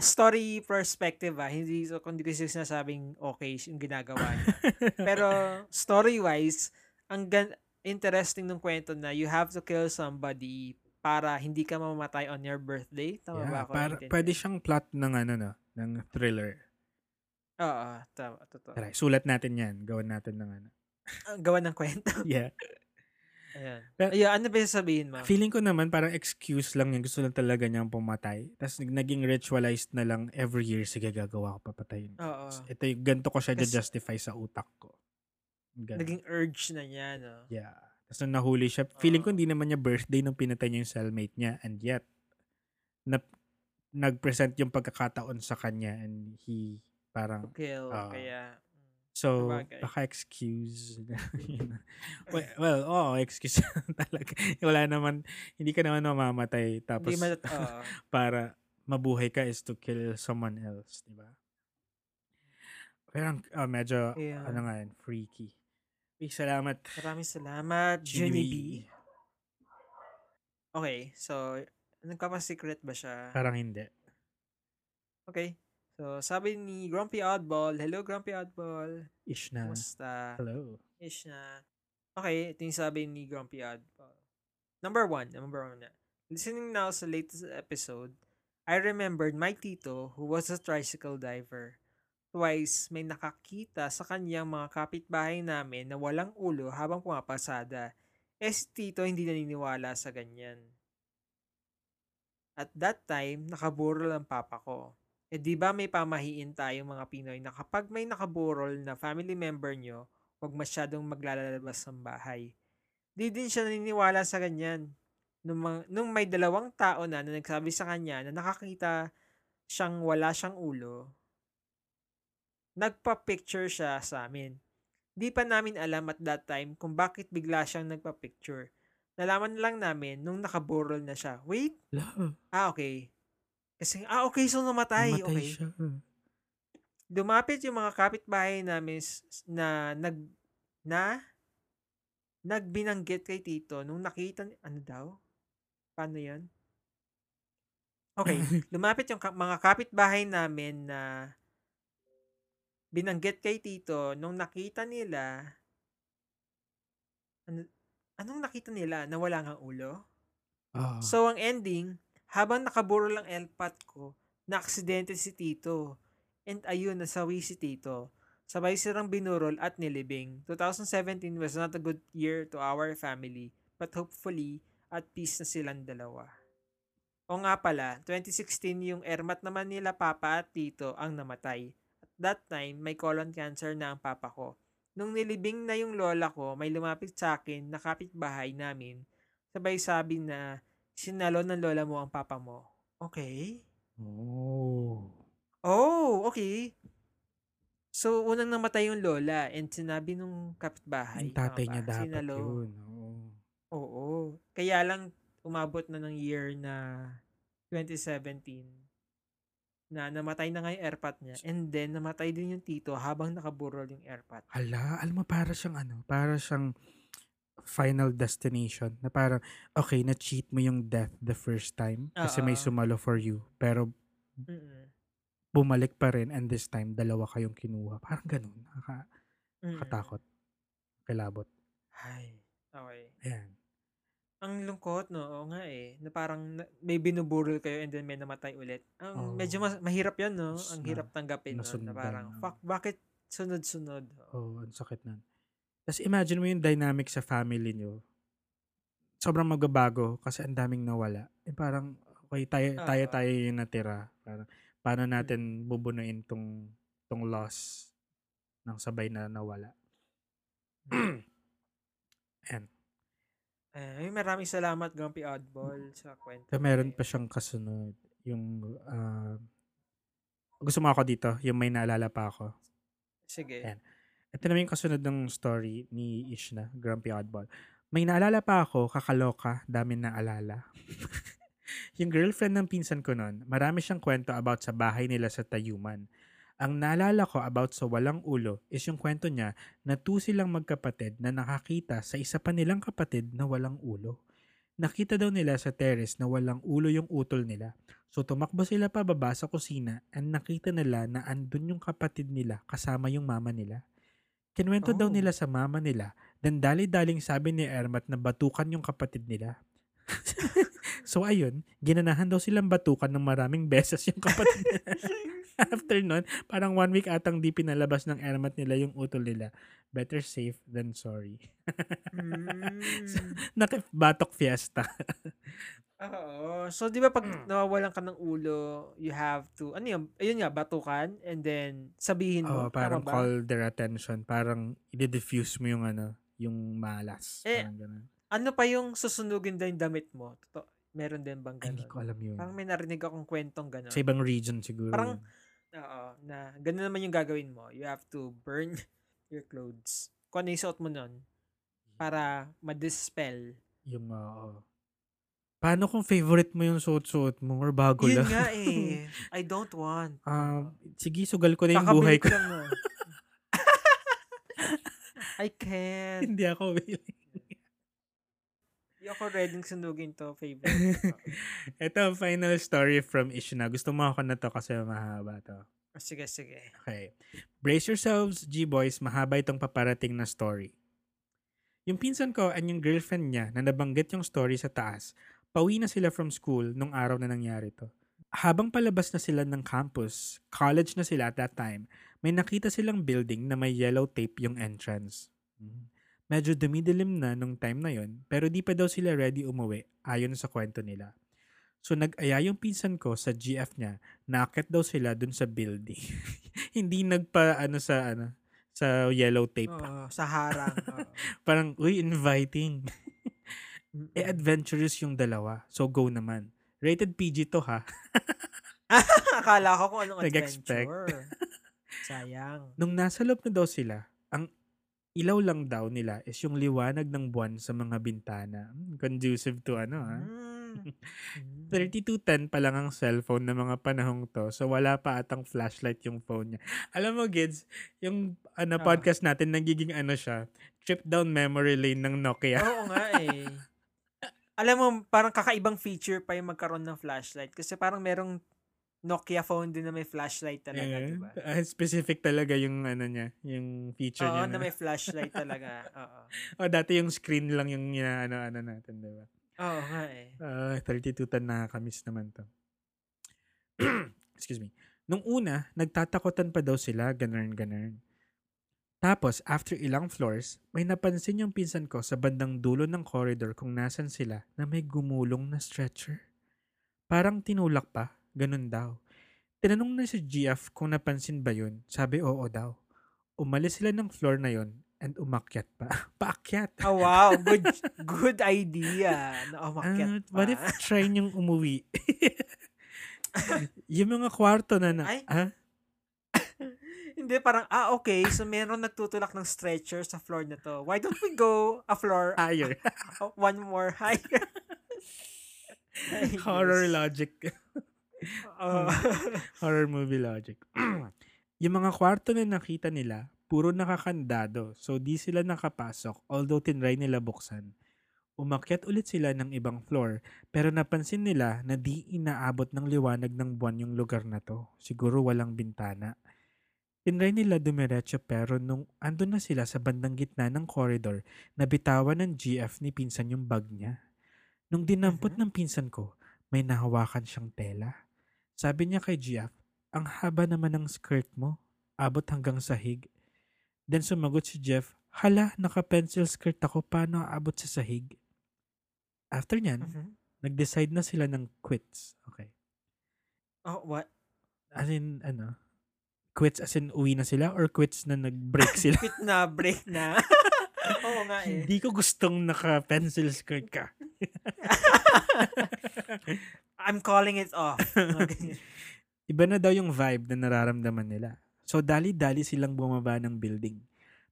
story perspective ah, hindi so kung hindi ko sinasabing okay yung ginagawa niya. Pero story-wise, ang gan- interesting ng kwento na you have to kill somebody para hindi ka mamamatay on your birthday. Tama ba yeah, ako? para, pwede siyang plot ng ano no, ng thriller. Oo, tama. Totoo. Tara, sulat natin yan. Gawin natin ng ano. Ang gawa ng kwento. Yeah. Ayan. Pero- Ayun, ano ba yung sabihin mo? Feeling ko naman parang excuse lang yung gusto lang talaga niyang pumatay. Tapos naging ritualized na lang every year. Sige, gagawa ko papatayin. Oo. Ito yung ganito ko siya Kasi- justify sa utak ko. Ganun. Naging urge na niya, no? Yeah. Tapos nung nahuli siya, feeling ko hindi naman niya birthday nung pinatay niya yung cellmate niya. And yet, na, nag-present yung pagkakataon sa kanya and he parang, Kill. Oo. kaya, so, Sabagay. baka excuse. Yun. well, well, oo, excuse talaga. Wala naman, hindi ka naman mamamatay. Tapos, oo. para mabuhay ka is to kill someone else, di ba? Pero ah, medyo, Yeah. ano nga yan, freaky. Salamat. Maraming salamat, Junie B. Okay, so, nagpapa-secret ba siya? Parang hindi. Okay. So, sabi ni Grumpy Oddball, Hello, Grumpy Oddball. Ish na. Kumusta? Hello. Ish na. Okay, ito yung sabi ni Grumpy Oddball. Number one, number one na. Listening now sa latest episode, I remembered my tito who was a tricycle diver. Twice, may nakakita sa kanyang mga kapitbahay namin na walang ulo habang pumapasada. Eh si tito hindi naniniwala sa ganyan. At that time, nakaburol ang papa ko. Eh di ba may pamahiin tayo mga Pinoy na kapag may nakaburol na family member nyo, huwag masyadong maglalabas ng bahay. Di din siya naniniwala sa ganyan. Nung, mga- nung may dalawang tao na na nagsabi sa kanya na nakakita siyang wala siyang ulo, nagpa-picture siya sa amin. Di pa namin alam at that time kung bakit bigla siyang nagpa-picture. Nalaman lang namin nung nakaburol na siya. Wait, Hello. ah okay. Kasi, ah okay, so namatay. Namatay okay siya. dumapit yung mga kapitbahay namin na nag na nagbinanggit kay Tito nung nakita ni- ano daw? Paano 'yan? Okay, lumapit yung ka- mga kapitbahay namin na binanggit kay Tito nung nakita nila ano, anong nakita nila na wala ngang ulo? Ah. So, ang ending, habang nakaburol ang elpat ko, na-aksidente si Tito. And ayun, nasawi si Tito. Sabay sirang binurol at nilibing. 2017 was not a good year to our family, but hopefully, at peace na silang dalawa. O nga pala, 2016 yung ermat naman nila papa at tito ang namatay. At that time, may colon cancer na ang papa ko. Nung nilibing na yung lola ko, may lumapit sa akin na kapitbahay namin sabay sabi na sinalo ng lola mo ang papa mo. Okay. Oh. Oh, okay. So, unang namatay yung lola and sinabi nung kapitbahay. Yung tatay niya dapat Sinalo. yun. Oo. Oo. Kaya lang umabot na ng year na 2017 na namatay na nga yung airpot niya and then namatay din yung tito habang nakaburol yung airpot. Hala, alam mo, para siyang ano, para siyang final destination na parang, okay, na-cheat mo yung death the first time kasi may Oo. sumalo for you. Pero Mm-mm. bumalik pa rin and this time, dalawa kayong kinuha. Parang ganun. Nakaka-. Nakatakot. Kilabot. Ay, okay. Ayan. Ang lungkot, no? Oo nga eh. Na parang na- may binuburol kayo and then may namatay ulit. Ang Oo. medyo mas, mahirap yan, no? Mas Ang na- hirap tanggapin nun, na nasundan, parang, no? fuck, bakit sunod-sunod? Oh, ang sakit nun. Tapos imagine mo yung dynamic sa family nyo. Sobrang magbabago kasi ang daming nawala. Eh parang, okay, tayo, Oo. tayo, tayo yung natira. Parang, paano natin bubunuin tong, tong loss ng sabay na nawala. And, Eh, maraming salamat, Grumpy Oddball, sa kwento. so meron pa siyang kasunod. Yung, ah, gusto mo ako dito, yung may naalala pa ako. Sige. Ayan. Ito naman yung kasunod ng story ni Ishna, Grumpy Oddball. May naalala pa ako, kakaloka, dami na alala. yung girlfriend ng pinsan ko noon, marami siyang kwento about sa bahay nila sa Tayuman. Ang naalala ko about sa walang ulo is yung kwento niya na two silang magkapatid na nakakita sa isa pa nilang kapatid na walang ulo. Nakita daw nila sa terrace na walang ulo yung utol nila. So tumakbo sila pababa sa kusina and nakita nila na andun yung kapatid nila kasama yung mama nila. Kinwento daw Oh. nila sa mama nila, then dali-daling sabi ni Ermat na batukan yung kapatid nila. so ayun, ginanahan daw silang batukan ng maraming beses yung kapatid nila. After nun, parang one week atang di pinalabas ng Ermat nila yung utol nila. Better safe than sorry. Mm. Nakabatok fiesta. Oo. So, di ba pag nawawalan ka ng ulo, you have to, ano yun, ayun nga, batukan, and then sabihin mo. Oh, parang ba? call their attention. Parang i-diffuse mo yung ano, yung malas. Eh, Parang ganun. Ano pa yung susunugin din yung damit mo? Totoo, meron din bang Ay, hindi ganun? ko alam yun. Parang may narinig akong kwentong gano'n. Sa ibang region siguro. Parang- yun. Oo, na gano'n naman yung gagawin mo. You have to burn your clothes. Kung ano yung suot mo nun, para ma-dispel. Yung, oo. paano kung favorite mo yung suot-suot mo or bago Yun lang? nga eh. I don't want. Ah, sige, sugal ko na yung Kakabili buhay ko. I can't. Hindi ako willing. Hindi ako ready sunugin to, favorite. Ito, final story from Ishna. Gusto mo ako na to kasi mahaba to. sige, sige. Okay. Brace yourselves, G-boys. Mahaba itong paparating na story. Yung pinsan ko and yung girlfriend niya na nabanggit yung story sa taas, pauwi na sila from school nung araw na nangyari to. Habang palabas na sila ng campus, college na sila at that time, may nakita silang building na may yellow tape yung entrance. Hmm. Medyo dumidilim na nung time na yon, pero di pa daw sila ready umuwi ayon sa kwento nila. So nag-aya yung pinsan ko sa GF niya, nakit daw sila dun sa building. Hindi nagpa ano sa ano sa yellow tape. Oo, sa harang. Parang, uy, inviting. Eh, adventurous yung dalawa. So, go naman. Rated PG to, ha? Akala ko kung anong adventure. Sayang. Nung nasa loob na daw sila, ang ilaw lang daw nila is yung liwanag ng buwan sa mga bintana. Hmm, conducive to ano, ha? Mm. Mm. 3210 pa lang ang cellphone ng mga panahong to. So, wala pa atang flashlight yung phone niya. Alam mo, Gids, yung ano, Ah. podcast natin, nagiging ano siya, trip down memory lane ng Nokia. Oo nga eh. Alam mo, parang kakaibang feature pa yung magkaroon ng flashlight. Kasi parang merong Nokia phone din na may flashlight talaga, Eh, di ba? ah, specific talaga yung ano niya, yung feature Oo, niya. na na- may flashlight talaga. Oo. oh, dati yung screen lang yung ano-ano natin, di ba? Oo nga eh. Ah, 3210 nakakamiss naman to. Excuse me. Nung una, nagtatakotan pa daw sila, ganern-ganern. Tapos, after ilang floors, may napansin yung pinsan ko sa bandang dulo ng corridor kung nasan sila na may gumulong na stretcher. Parang tinulak pa, ganun daw. Tinanong na si GF kung napansin ba yun. Sabi oo daw. Umalis sila ng floor na yon and umakyat pa. Paakyat! Oh, wow. Good good idea. Na umakyat Ah, what if pa. try niyong umuwi? yung mga kwarto na na, Ay. ah, Hindi, parang, ah, okay. So, meron nagtutulak ng stretcher sa floor na to. Why don't we go a floor, higher. one more higher? Horror logic. Oo. Horror movie logic. yung mga kwarto na nakita nila, puro nakakandado. So, di sila nakapasok although tinry nila buksan. Umakyat ulit sila ng ibang floor pero napansin nila na di inaabot ng liwanag ng buwan yung lugar na to. Siguro walang bintana. Tinry nila dumiretso pero nung andun na sila sa bandang gitna ng corridor, nabitawan ng GF ni pinsan yung bag niya. Nung dinampot Mhm. ng pinsan ko, may nahawakan siyang tela. Sabi niya kay GF, ang haba naman ng skirt mo, abot hanggang sahig. Then sumagot si Jeff, hala, naka-pencil skirt ako, paano abot sa sahig? After nyan, Mhm. nag-decide na sila ng quits. Okay. Oh, what? As in, ano, quits as in uwi na sila or quits na nag-break sila? Quit na, break na. Oo nga eh. Hindi ko gustong naka-pencil skirt ka. I'm calling it off. Ganyan. Iba na daw yung vibe na nararamdaman nila. So dali-dali silang bumaba ng building.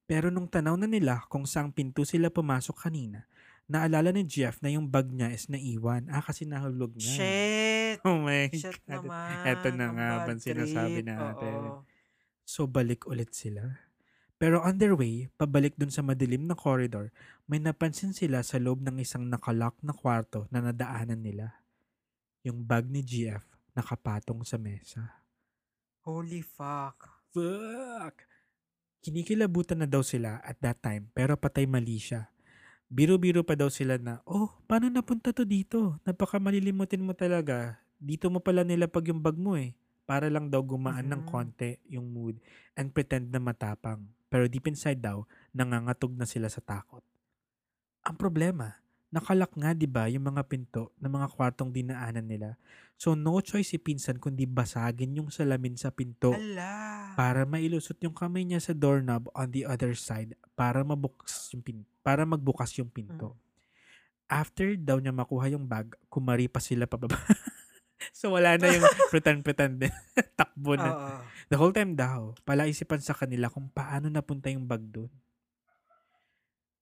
Pero nung tanaw na nila kung saang pinto sila pumasok kanina, naalala ni Jeff na yung bag niya is naiwan. Ah, kasi nahulog niya. Shit. Oh my Shit God. naman. Eto na nga ang sinasabi natin. Oo. So balik ulit sila. Pero on their way, pabalik dun sa madilim na corridor, may napansin sila sa loob ng isang nakalock na kwarto na nadaanan nila. Yung bag ni GF nakapatong sa mesa. Holy fuck. Fuck! Kinikilabutan na daw sila at that time pero patay mali siya. Biro-biro pa daw sila na, oh, paano napunta to dito? Napaka malilimutin mo talaga. Dito mo pala nilapag yung bag mo eh. Para lang daw gumaan ng Mhm. konti yung mood and pretend na matapang. Pero deep inside daw, nangangatog na sila sa takot. Ang problema, nakalak nga 'di ba yung mga pinto ng mga kwartong dinaanan nila. So no choice si pinsan kundi basagin yung salamin sa pinto Ala. para mailusot yung kamay niya sa doorknob on the other side para mabukas yung pin para magbukas yung pinto. After daw niya makuha yung bag, kumari pa sila pababa. so wala na yung pretend-pretend din. Takbo na. Oo. The whole time daw, palaisipan sa kanila kung paano napunta yung bag doon.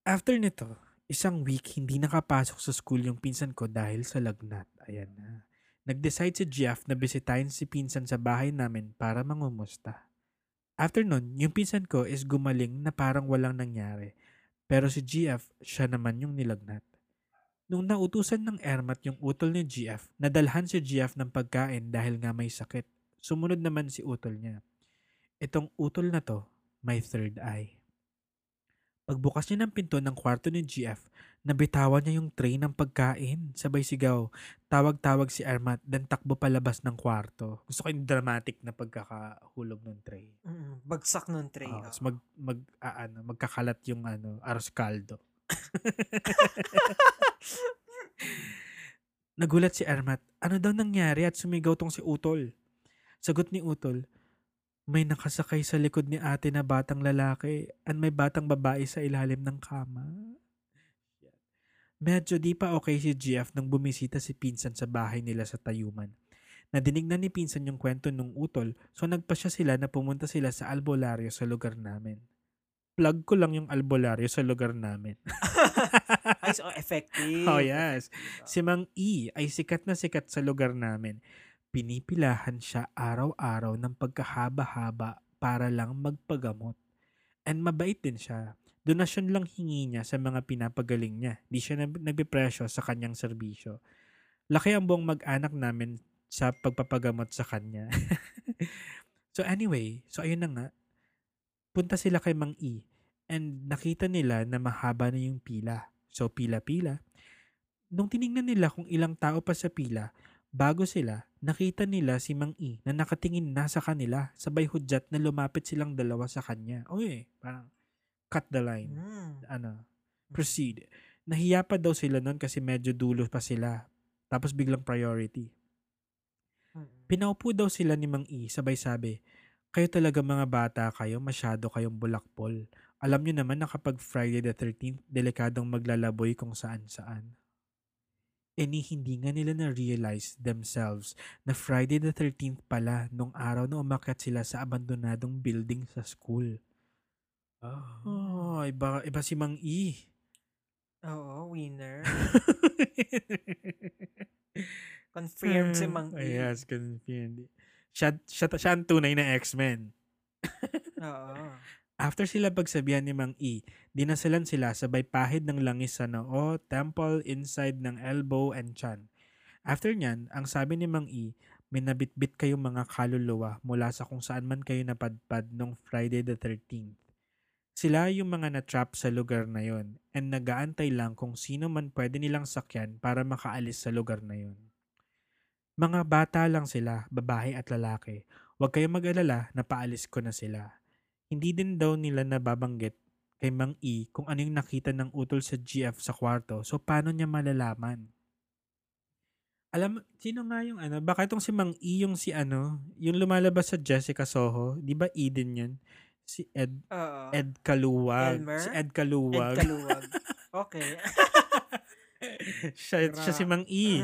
After nito, isang week hindi nakapasok sa school yung pinsan ko dahil sa lagnat. Ayan na. Nag-decide si Jeff na bisitahin si pinsan sa bahay namin para mangumusta. After nun, yung pinsan ko is gumaling na parang walang nangyari. Pero si GF, siya naman yung nilagnat. Nung nautusan ng Ermat yung utol ni GF, nadalhan si GF ng pagkain dahil nga may sakit. Sumunod naman si utol niya. Itong utol na to, may third eye. Pagbukas niya ng pinto ng kwarto ni GF, nabitawan niya yung tray ng pagkain. Sabay sigaw, tawag-tawag si Ermat, then takbo palabas ng kwarto. Gusto ko yung dramatic na pagkakahulog ng tray. Mm, Bagsak nun tray. Oh, tas mag, mag, ah, ano, magkakalat yung ano, aros caldo. Nagulat si Ermat. Ano daw nangyari at sumigaw tong si Utol? Sagot ni Utol, may nakasakay sa likod ni ate na batang lalaki at may batang babae sa ilalim ng kama. Medyo di pa okay si GF nang bumisita si Pinsan sa bahay nila sa Tayuman. Nadinig na ni Pinsan yung kwento nung utol so nagpasya sila na pumunta sila sa albularyo sa lugar namin. Plug ko lang yung albularyo sa lugar namin. Ay, so effective. Oh, yes. Effective. Si Mang E ay sikat na sikat sa lugar namin. Pinipilahan siya araw-araw ng pagkahaba-haba para lang magpagamot. And mabait din siya. Donasyon lang hingi niya sa mga pinapagaling niya. Di siya nag- nagpipresyo sa kanyang serbisyo. Laki ang buong mag-anak namin sa pagpapagamot sa kanya. so anyway, so ayun na nga. Punta sila kay Mang E. And nakita nila na mahaba na yung pila. So pila-pila. Nung tiningnan nila kung ilang tao pa sa pila, bago sila, nakita nila si Mang E na nakatingin na sa kanila, sabay hudyat na lumapit silang dalawa sa kanya. Uy, parang cut the line. Mm. Ano, proceed. Nahiya pa daw sila nun kasi medyo dulo pa sila. Tapos biglang priority. Pinaupo daw sila ni Mang E, sabay sabi, kayo talaga mga bata kayo, masyado kayong bulakpol. Alam nyo naman na kapag Friday the 13th, delikadong maglalaboy kung saan-saan. E ni hindi nga nila na-realize themselves na Friday the 13th pala nung araw na umakyat sila sa abandonadong building sa school. Oh, iba, iba si Mang E. Oo, winner. Confirmed si Mang Oh, E. yes, confirmed. Siya, siya, siya ang tunay na X-Men. Oo. After sila pagsabihan ni Mang E, dinasalan sila sabay pahid ng langis sa noo, temple, inside ng elbow, and chan. After nyan, ang sabi ni Mang E, may nabitbit kayong mga kaluluwa mula sa kung saan man kayo napadpad nung Friday the 13th. Sila yung mga na-trap sa lugar na yon and nagaantay lang kung sino man pwede nilang sakyan para makaalis sa lugar na yon. Mga bata lang sila, babae at lalaki. Huwag kayong mag-alala na paalis ko na sila. Hindi din daw nila nababanggit kay Mang E kung ano yung nakita ng utol sa GF sa kwarto so paano niya malalaman? Alam, sino nga yung ano? Baka itong si Mang E yung si ano, yung lumalabas sa Jessica Soho. Di ba Eden yun? Si Ed, Oo. Ed Kaluwag. Elmer? Si Ed Ed Kaluwag. Kaluwag. Okay. siya, siya si Mang E.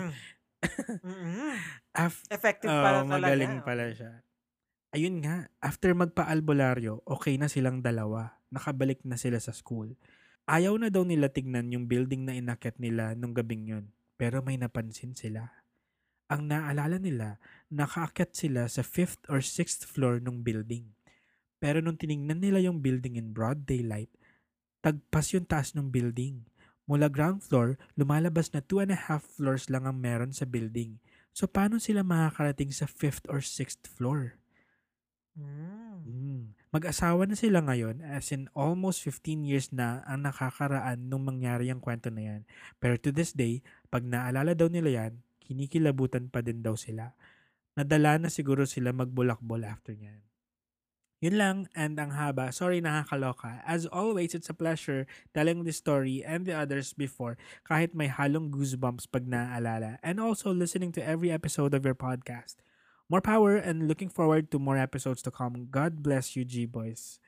Mm-mm. Af- Effective Oo, pala talaga. magaling pala siya. Ayun nga, after magpa-albularyo, okay na silang dalawa. Nakabalik na sila sa school. Ayaw na daw nila tignan yung building na inakyat nila nung gabing yun. Pero may napansin sila. Ang naalala nila, nakaakyat sila sa 5th or 6th floor nung building. Pero nung tiningnan nila yung building in broad daylight, tagpas yung taas ng building. Mula ground floor, lumalabas na two and a half floors lang ang meron sa building. So, paano sila makakarating sa 5th or 6th floor? Mm. Mm. Mag-asawa na sila ngayon as in almost 15 years na ang nakakaraan nung mangyari ang kwento na yan. Pero to this day, pag naalala daw nila yan, kinikilabutan pa din daw sila. Nadala na siguro sila magbulakbol after niyan. Yun lang, and ang haba. Sorry, nakakaloka. As always, it's a pleasure telling this story and the others before kahit may halong goosebumps pag naaalala. And also listening to every episode of your podcast. More power and looking forward to more episodes to come. God bless you, G-Boys.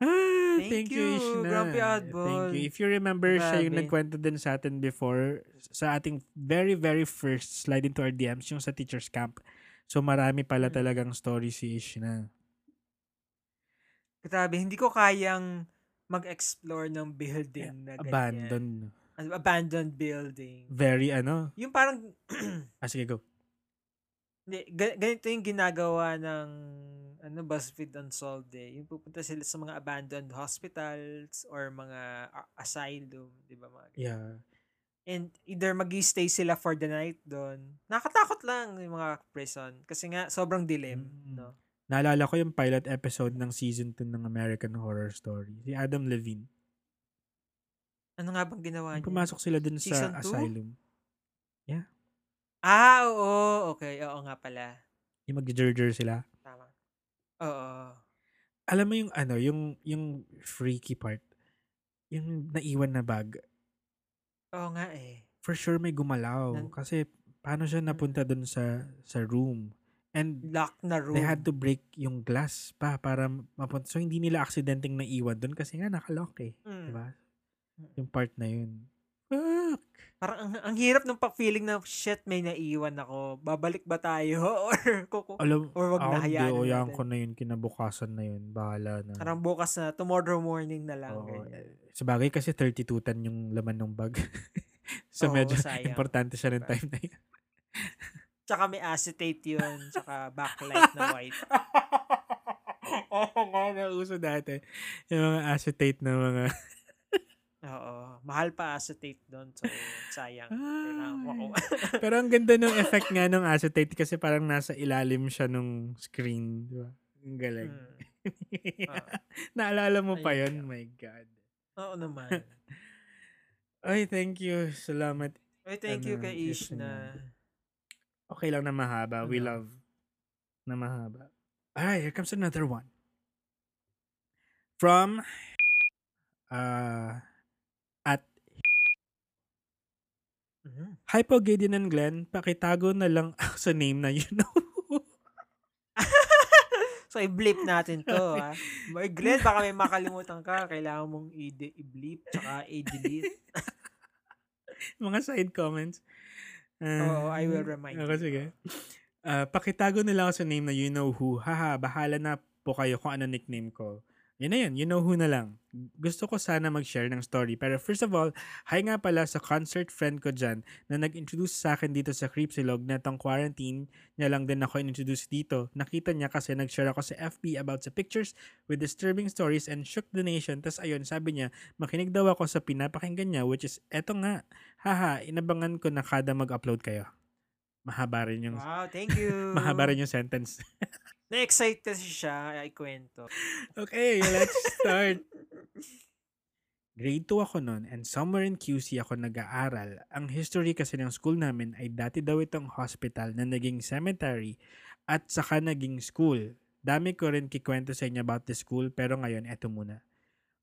Ah, Thank thank, you, you, Ishna. Grumpy Thank you. If you remember, siya yung Grabe. nagkwento din sa atin before sa ating very, very first slide into our DMs, yung sa teacher's camp. So, marami pala Mm. talagang story si Ishna. Grabe, hindi ko kayang mag-explore ng building na ganyan. Abandoned. Abandoned building. Very, ano. Yung parang, Ah, sige, go. Ganito yung ginagawa ng ano, BuzzFeed Unsolved eh. Yung pupunta sila sa mga abandoned hospitals or mga asylum, di ba mga ganyan. Yeah. And either mag stay sila for the night doon. Nakatakot lang yung mga prison. Kasi nga, sobrang dilim. Mm. No? Naalala ko yung pilot episode ng season 2 ng American Horror Story. Si Adam Levine. Ano nga bang ginawa niya? pumasok sila dun Season sa two? asylum. Ah, oo. Okay, oo nga pala. Yung mag-jerger sila. Tama. Oo. Alam mo yung ano, yung yung freaky part. Yung naiwan na bag. Oo nga eh. For sure may gumalaw. Nan- kasi paano siya napunta dun sa sa room? And Lock na room. they had to break yung glass pa para mapunta. So hindi nila aksidenteng naiwan dun kasi nga nakalock eh. Mm. Diba? Mm. Yung part na yun. Fuck! Parang ang, ang hirap ng pa-feeling na shit may naiwan ako. Babalik ba tayo? Or kuku. Alam, Or wag ako na hindi, hayaan na oyaan natin. ko na yun, kinabukasan na yun. Bahala na. Parang bukas na, tomorrow morning na lang. Ganyan. eh, Sa bagay kasi 32 tan yung laman ng bag. so Oo, medyo sayang. importante siya ng Diba? time na yun. Tsaka may acetate yun. Tsaka backlight na white. Oo nga, nauso dati. Yung mga acetate na mga... Oo. Mahal pa acetate doon. So, sayang. Pero ang ganda ng effect nga ng acetate kasi parang nasa ilalim siya nung screen. Di ba? Ang galing. Hmm. Naalala mo pa lang. My God. Oo naman. Ay, thank you. Salamat. Ay, thank you Ano, kay yes Ish na. Okay lang na mahaba. We Ano? love na mahaba. Alright, here comes another one. From uh, at Mhm. Hypo Gideon and Glenn, pakitago na lang ako sa name na you know. So, i-bleep natin to, ha? Boy, Glenn, baka may makalimutan ka. Kailangan mong i- i-bleep, tsaka i-delete. Mga side comments. Ah, Oo, I will remind Ako, you. sige. Ah, pakitago na lang ako sa name na you know who. Haha, bahala na po kayo kung ano nickname ko. Yun na yun, you know who na lang. Gusto ko sana mag-share ng story. Pero first of all, hi nga pala sa concert friend ko dyan na nag-introduce sa akin dito sa Creepsilog na tong quarantine niya lang din ako in-introduce dito. Nakita niya kasi nag-share ako sa FB about sa pictures with disturbing stories and shook the nation. Tapos ayun, sabi niya, makinig daw ako sa pinapakinggan niya which is, eto nga, haha, inabangan ko na kada mag-upload kayo. Mahaba rin yung, Wow, thank you. mahaba rin yung sentence. Na-excite kasi siya, ay kwento. Okay, let's start. Grade 2 ako noon and somewhere in QC ako nag-aaral. Ang history kasi ng school namin ay dati daw itong hospital na naging cemetery at saka naging school. Dami ko rin kikwento sa inyo about the school pero ngayon eto muna.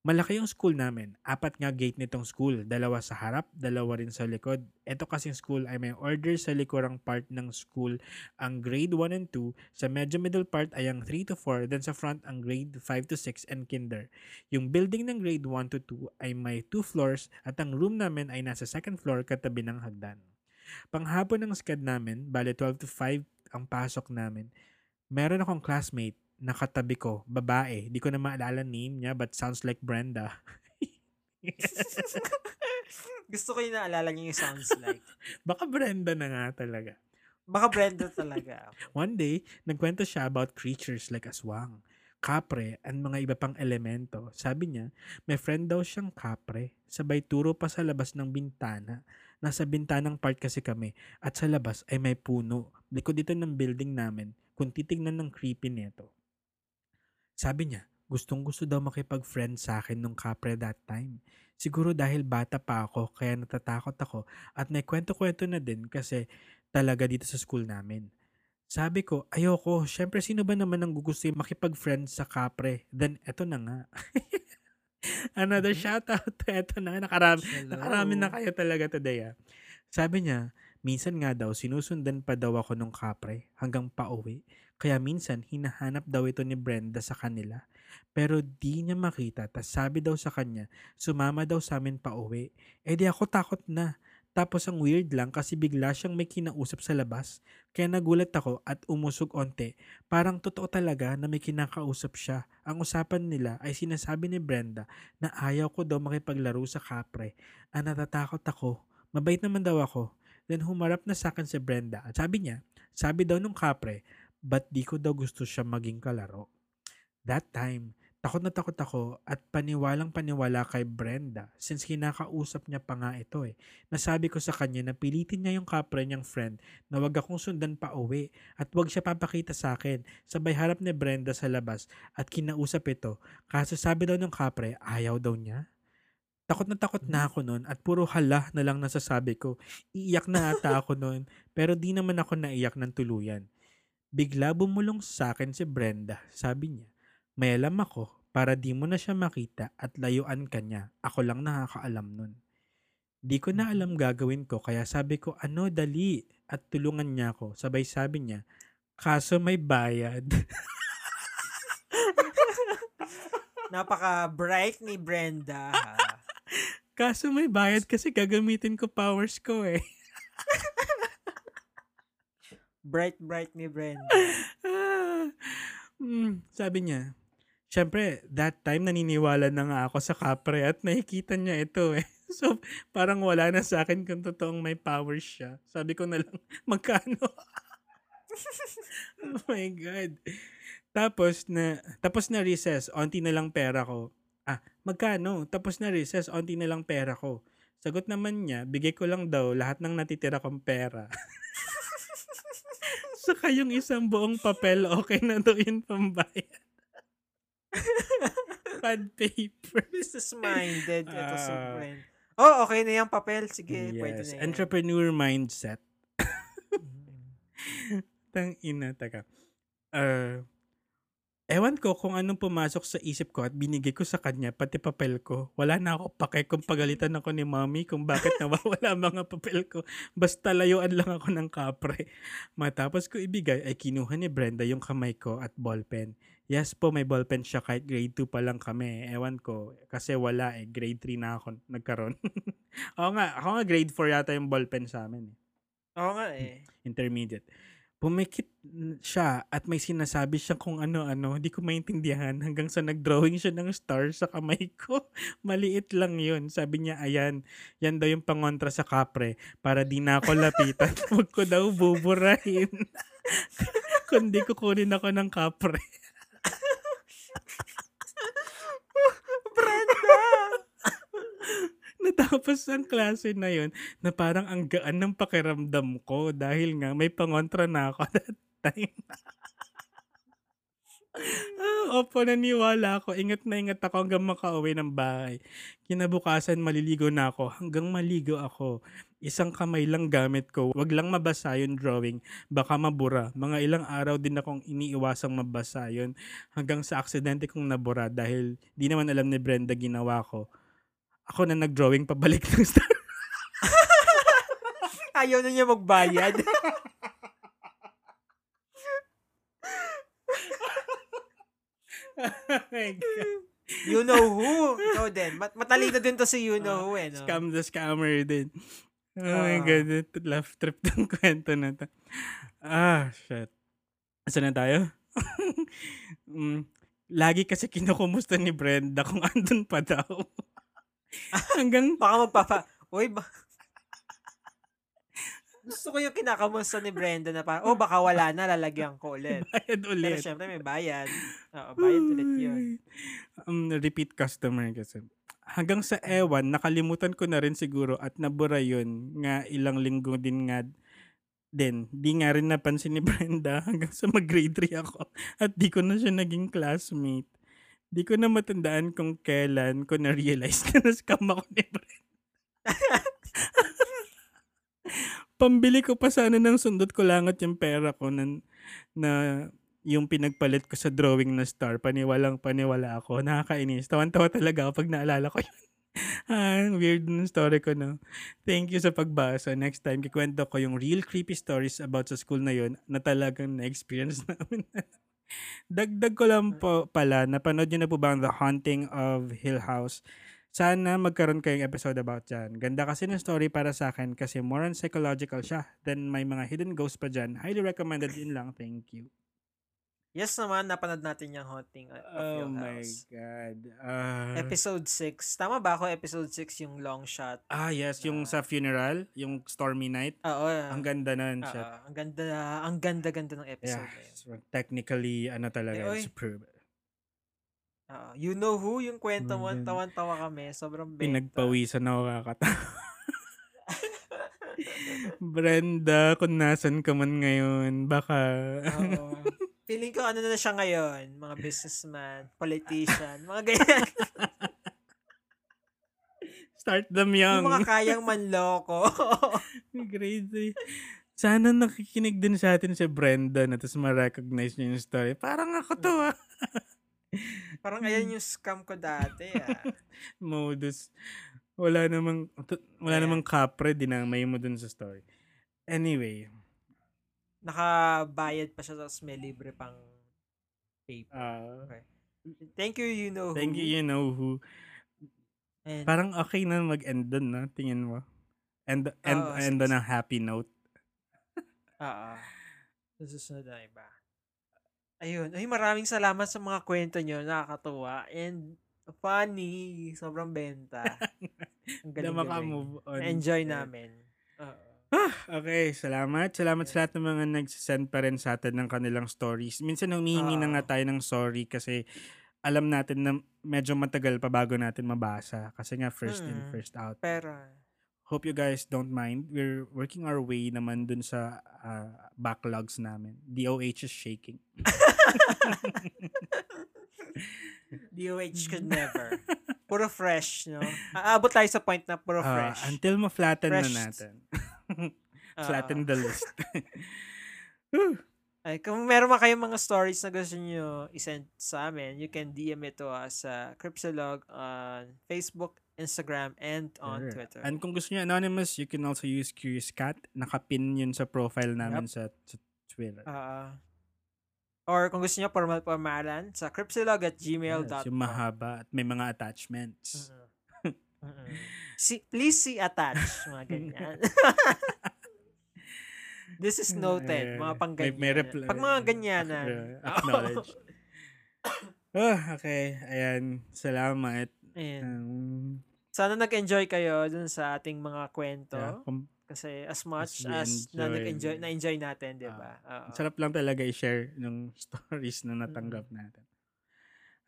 Malaki yung school namin. Apat nga gate nitong school. Dalawa sa harap, dalawa rin sa likod. Ito kasing school ay may order sa likurang part ng school ang grade 1 and 2. Sa medyo middle part ay ang 3 to 4. Then sa front ang grade 5 to 6 and kinder. Yung building ng grade 1 to 2 ay may 2 floors at ang room namin ay nasa second floor katabi ng hagdan. Panghapon ng SCAD namin, bale 12 to 5 ang pasok namin. Meron akong classmate na katabi ko, babae. Di ko na maalala name niya but sounds like Brenda. Gusto ko yung naalala niyo yung sounds like. Baka Brenda na nga talaga. Baka Brenda talaga. One day, nagkwento siya about creatures like aswang, kapre, and mga iba pang elemento. Sabi niya, may friend daw siyang kapre. Sabay turo pa sa labas ng bintana. Nasa bintanang part kasi kami at sa labas ay may puno. Likod dito ng building namin kung titignan ng creepy nito. Sabi niya, gustong gusto daw makipag-friend sa akin nung kapre that time. Siguro dahil bata pa ako kaya natatakot ako at naikwento-kwento na din kasi talaga dito sa school namin. Sabi ko, ayoko. Siyempre, sino ba naman ang gugusto makipag-friend sa kapre? Then, eto na nga. Another Mhm. shoutout. Eto na nga. Nakarami, Hello. nakarami na kayo talaga today. Ah. Sabi niya, minsan nga daw, sinusundan pa daw ako nung kapre hanggang pauwi. Kaya minsan, hinahanap daw ito ni Brenda sa kanila. Pero di niya makita. Tas sabi daw sa kanya, sumama daw sa amin pauwi. Eh di ako takot na. Tapos ang weird lang kasi bigla siyang may kinausap sa labas. Kaya nagulat ako at umusog onte. Parang totoo talaga na may kinakausap siya. Ang usapan nila ay sinasabi ni Brenda na ayaw ko daw makipaglaro sa kapre. Ang natatakot ako. Mabait naman daw ako. Then humarap na sa akin si Brenda at sabi niya, sabi daw nung kapre, ba't di ko daw gusto siya maging kalaro? That time, takot na takot ako at paniwalang paniwala kay Brenda since kinakausap niya pa nga ito eh. Nasabi ko sa kanya na pilitin niya yung kapre niyang friend na wag akong sundan pa uwi at wag siya papakita sa akin. Sabay harap ni Brenda sa labas at kinausap ito. Kaso sabi daw ng kapre, ayaw daw niya. Takot na takot na ako noon at puro hala na lang nasasabi ko. Iiyak na ata ako noon pero di naman ako naiyak ng tuluyan. Bigla bumulong sa akin si Brenda. Sabi niya, may alam ako para di mo na siya makita at layuan ka niya. Ako lang nakakaalam nun. Di ko na alam gagawin ko kaya sabi ko ano dali at tulungan niya ako. Sabay sabi niya, kaso may bayad. Napaka-bright ni Brenda. ha? kaso may bayad kasi gagamitin ko powers ko eh. Bright, bright ni Brenda. Mm, sabi niya, syempre, that time naniniwala na nga ako sa kapre at nakikita niya ito eh. So, parang wala na sa akin kung totoong may powers siya. Sabi ko na lang, magkano? oh my God. Tapos na, tapos na recess, onti na lang pera ko. Ah, magkano? Tapos na recess, onti na lang pera ko. Sagot naman niya, bigay ko lang daw lahat ng natitira kong pera. Saka yung isang buong papel, okay na yun pambayad. Pad paper. Business-minded. Ito si Ah. Brenda. Oh, okay na yung papel. Sige, pwede yes, na yan. entrepreneur mindset. Mm. Tang ina, taka. Uh, ewan ko kung anong pumasok sa isip ko at binigay ko sa kanya, pati papel ko. Wala na ako pake kung pagalitan ako ni mommy kung bakit nawawala mga papel ko. Basta layuan lang ako ng kapre. Matapos ko ibigay ay kinuha ni Brenda yung kamay ko at ballpen. Yes po, may ballpen siya kahit grade 2 pa lang kami. Ewan ko, kasi wala eh. Grade 3 na ako nagkaroon. ako nga, ako nga grade 4 yata yung ballpen sa amin. Eh Oo nga eh. intermediate. Pumikit siya at may sinasabi siya kung ano-ano. Hindi ko maintindihan hanggang sa nag-drawing siya ng star sa kamay ko. Maliit lang yun. Sabi niya, ayan, yan daw yung pangontra sa kapre para di na ako lapitan. Huwag ko daw buburahin. Kundi kukunin ako ng kapre. Brenda! Natapos ang klase na yun na parang ang gaan ng pakiramdam ko dahil nga may pangontra na ako that time. Ah, Opo, naniwala ako. Ingat na ingat ako hanggang makauwi ng bahay. Kinabukasan, maliligo na ako. Hanggang maligo ako. Isang kamay lang gamit ko. Wag lang mabasa yung drawing. Baka mabura. Mga ilang araw din akong iniiwasang mabasa yun. Hanggang sa aksidente kong nabura dahil di naman alam ni Brenda ginawa ko. Ako na nag-drawing pabalik ng star. Ayaw na niya magbayad. oh my God. you know who. Ikaw din. Mat matalino din to si you know who eh. No? Scam the scammer din. Oh my Ah. God, laugh trip ng kwento na to. Ah, shit. Saan na tayo? mm, lagi kasi kinukumusta ni Brenda kung andun pa daw. Hanggang, Baka magpapa... Uy, ba... Gusto ko yung kinakamusta ni Brenda na pa, oh, baka wala na, lalagyan ko ulit. bayad Pero ulit. syempre may bayad. Oo, bayad ulit yun. Um, repeat customer kasi. Hanggang sa ewan, nakalimutan ko na rin siguro at nabura yun nga ilang linggo din nga din. Di nga rin napansin ni Brenda hanggang sa mag-grade 3 ako at di ko na siya naging classmate. Di ko na matandaan kung kailan ko na-realize na na-scam ako ni Brenda. Pambili ko pa sana ng sundot ko langat yung pera ko na, na yung pinagpalit ko sa drawing na star, paniwalang paniwala ako. Nakakainis. Tawan-tawa talaga ako pag naalala ko yun. ah, weird ng story ko, no? Thank you sa pagbasa. Next time, kikwento ko yung real creepy stories about sa school na yun na talagang na-experience namin. Dagdag ko lang po pala, napanood niyo na po ba ang The Haunting of Hill House? Sana magkaroon kayong episode about dyan. Ganda kasi ng story para sa akin kasi more on psychological siya. Then may mga hidden ghosts pa dyan. Highly recommended yun lang. Thank you. Yes naman, napanood natin yung Haunting of Oh my House. God. Ah, Episode 6. Tama ba ako? Episode 6 yung long shot. ah, yes. Yung sa funeral, yung Stormy Night. Oo. Ang ganda nun. Oo, siya. ang ganda, ang ganda-ganda ng episode Yeah. na. So, technically, ano talaga, Eh, superb. Oo. you know who, yung kwento mo, Mm. tawan-tawa kami. Sobrang benta. Pinagpawisan ako kakatawa. Brenda, kung nasan ka man ngayon, baka... Oo. Feeling ko ano na siya ngayon, mga businessman, politician, mga ganyan. Start them young. yung mga kayang manloko. Grade 3. Sana nakikinig din sa atin si Brenda na tapos ma-recognize niya yung story. Parang ako to ah. Parang ayan yung scam ko dati. Ah. Modus. Wala namang, wala Ayan. namang kapre, dinamay mo dun sa story. Anyway, Nakabayad pa siya tapos may libre pang paper. ah, Thank you, you know thank who. you, you know who. And, Parang okay na mag-end dun, no? Tingin mo. And, and, and sige, on a happy note. Oo. Susunod na iba. Ayun. Ay, maraming salamat sa mga kwento nyo. Nakakatuwa. And funny. Sobrang benta. Ang Na galing makamove on. Enjoy namin. Oo. Okay, salamat. Salamat sa lahat ng mga nagsisend pa rin sa atin ng kanilang stories. Minsan humihingi na Oo. nga tayo ng sorry kasi alam natin na medyo matagal pa bago natin mabasa. Kasi nga first in, Mm. first out. Pero, Hope you guys don't mind. We're working our way naman dun sa ah, backlogs namin. DOH is shaking. DOH could never. Puro fresh, no? Aabot tayo sa point na puro Ah, fresh. until ma-flatten na Fresh. natin. Oo. Flatten the list. Ay, kung meron man kayong mga stories na gusto nyo isend sa amin, you can DM it to us sa Cryptolog on Facebook, Instagram, and on Sure. Twitter. And kung gusto niyo anonymous, you can also use Curious Cat. Nakapin yun sa profile namin sa, sa Twitter. Ah. Or kung gusto nyo, formal pamahalan sa cryptolog at Yes, gmail.com. yung mahaba at may mga attachments. Si, please see attach, mga ganyan. This is noted. Mga pang may- may ganyan. reply- Pag mga ganyanan. Uh, acknowledge. oh, okay. Ayan. Salamat. Ayan. Um, Sana nag-enjoy kayo dun sa ating mga kwento. yeah, kum- Kasi as much we as na enjoy. nag-enjoy, na-enjoy natin, di ba? Oo. sarap lang talaga i-share ng stories na natanggap natin.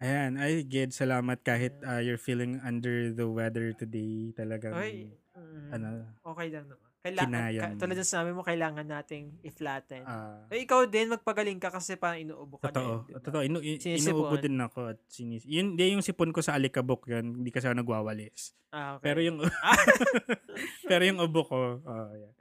Ayan. Ay, Gid, salamat kahit uh, you're feeling under the weather today. Talagang, Oy, mm, ano, okay lang naman. Kailangan, kinayang ka, tulad ng sinabi mo, kailangan nating i-flatten. ah, eh, ikaw din, magpagaling ka kasi parang inuubo ka Totoo. din. di ba? Totoo. Inu, i- Sinisipon. inuubo din ako at sinis. Yun, di yung sipon ko sa alikabok yun. Hindi kasi ako nagwawalis. Ah, okay. Pero yung pero yung ubo ko, oh, yeah.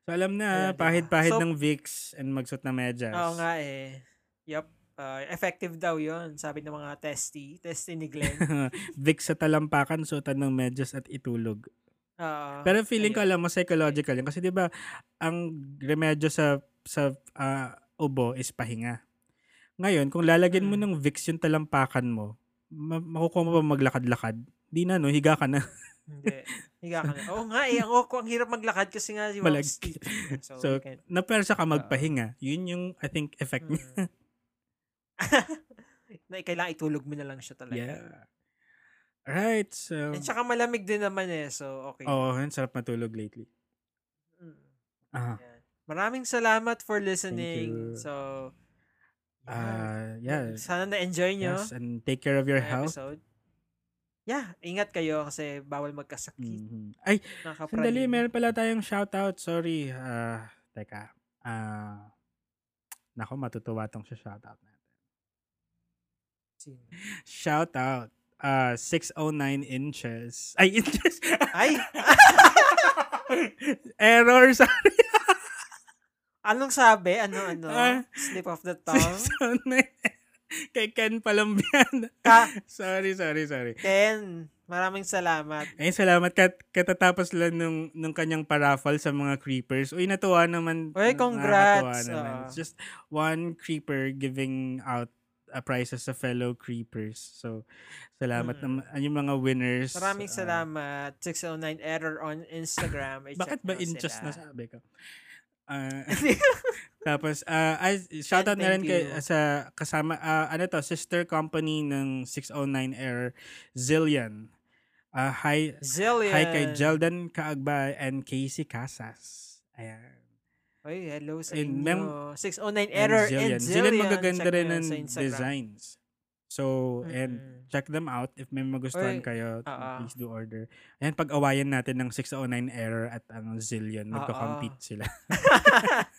So alam na, Ayan, diba? pahid-pahid So- ng Vicks and magsuot na medyas. Oo nga eh. Yup. Ah, effective daw yon sabi ng mga testy. Testy ni Glenn. Vicks sa talampakan, suotan ng medyas at itulog. Oo. Pero feeling ko ayun. alam mo psychological yun kasi 'di ba ang remedyo sa sa ah, ubo is pahinga. Ngayon, kung lalagyan mo Mm. ng Vicks yung talampakan mo, ma- makukuha mo pa maglakad-lakad. Di na no, higa ka na. Hindi. Higa ka na. Oo nga eh. Ang, ang hirap maglakad kasi nga yung Malag- stiff. So, So. Napersa ka magpahinga. Yun yung I think effect niya. Mm. na kailangan itulog mo na lang siya talaga. Yeah. Right. So, At saka malamig din naman eh. So, okay. oh, yun, sarap matulog lately. Mm. Ah, Yan. Maraming salamat for listening. So, yeah. ah, yeah. Sana na-enjoy nyo Yes, and take care of your health. episode. Yeah, ingat kayo kasi bawal magkasakit. Mhm. Ay, sandali, meron pala tayong shoutout. Sorry. Ah, teka. Ah, nako, matutuwa tong sa shoutout natin. Sino? Shoutout. Ah, 609 inches. Ay, inches. Ay! Error. Sorry. Anong sabi? Ano, ano? Ah. Slip of the tongue? 609. Kay Ken Palambian. Ka sorry, sorry, sorry. Ken, maraming salamat. Ay, salamat. Kat katatapos lang nung, nung kanyang paraffle sa mga creepers. Uy, natuwa naman. Uy, congrats. naman. Oo. It's just one creeper giving out uh, prizes sa fellow creepers. So, salamat Mm. naman. Yung mga winners. Maraming uh, salamat. 609 error on Instagram. I bakit ba inches na sabi ko? Ah, tapos, uh, ay, shoutout na rin kay, you. sa kasama, ah, ano to, sister company ng 609 Air, Zillion. Ah, hi, Zillion. Hi kay Jeldan Kaagbay and Casey Casas. Ayan. Uy, hello sa And inyo. mem- 609 error and Zillion. Zillion. Zillion magaganda rin ng designs. So, and Mm-mm. check them out. If may magustuhan Uy, kayo, oo. please do order. Ayan, pag-awayan natin ng 609 Error at ang Zillion. Magko-compete sila.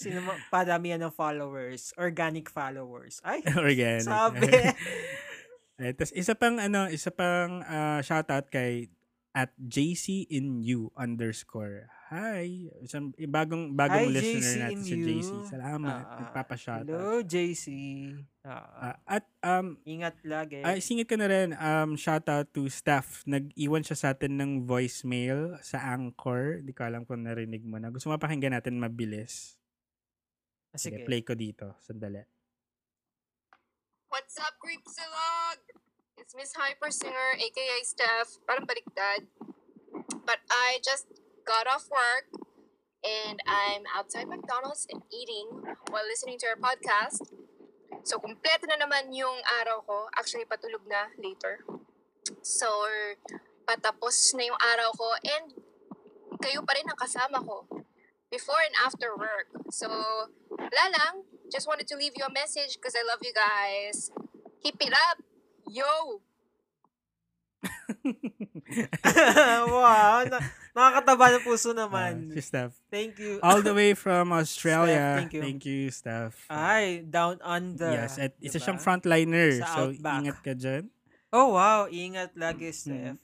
Sino mo, padami yan ng followers. Organic followers. Ay, Organic. sabi. Ayan, tas isa pang ano, isa pang ah, shoutout kay at JCINU underscore. Hi. Isang bagong bagong Hi, listener natin si. JC. Salamat. Ah, Nagpapa-shoutout. Hello, JC. Ah, Ah, at um ingat lagi. ay singit ko na rin um shout out to staff. Nag-iwan siya sa atin ng voicemail sa Anchor. Di ko alam kung narinig mo na. Gusto mo pakinggan natin mabilis. Ah, Sige, Sige. play ko dito. Sandali. What's up, Creepsilog? It's Miss Hyper Singer, aka Steph. Parang baliktad. But I just got off work and I'm outside McDonald's and eating while listening to your podcast. So, kumpleto na naman yung araw ko. Actually, patulog na later. So, patapos na yung araw ko and kayo pa rin ang kasama ko before and after work. So, wala lang. Just wanted to leave you a message because I love you guys. Keep it up. Yo! wow, na, nakakataba ng puso naman. si Steph. Thank you. All the way from Australia. Steph, thank you. Steph. Ay, down under. yes, at isa diba? siyang frontliner. Sa so, Outback. ingat ka dyan. Oh, wow. Ingat lagi, Steph.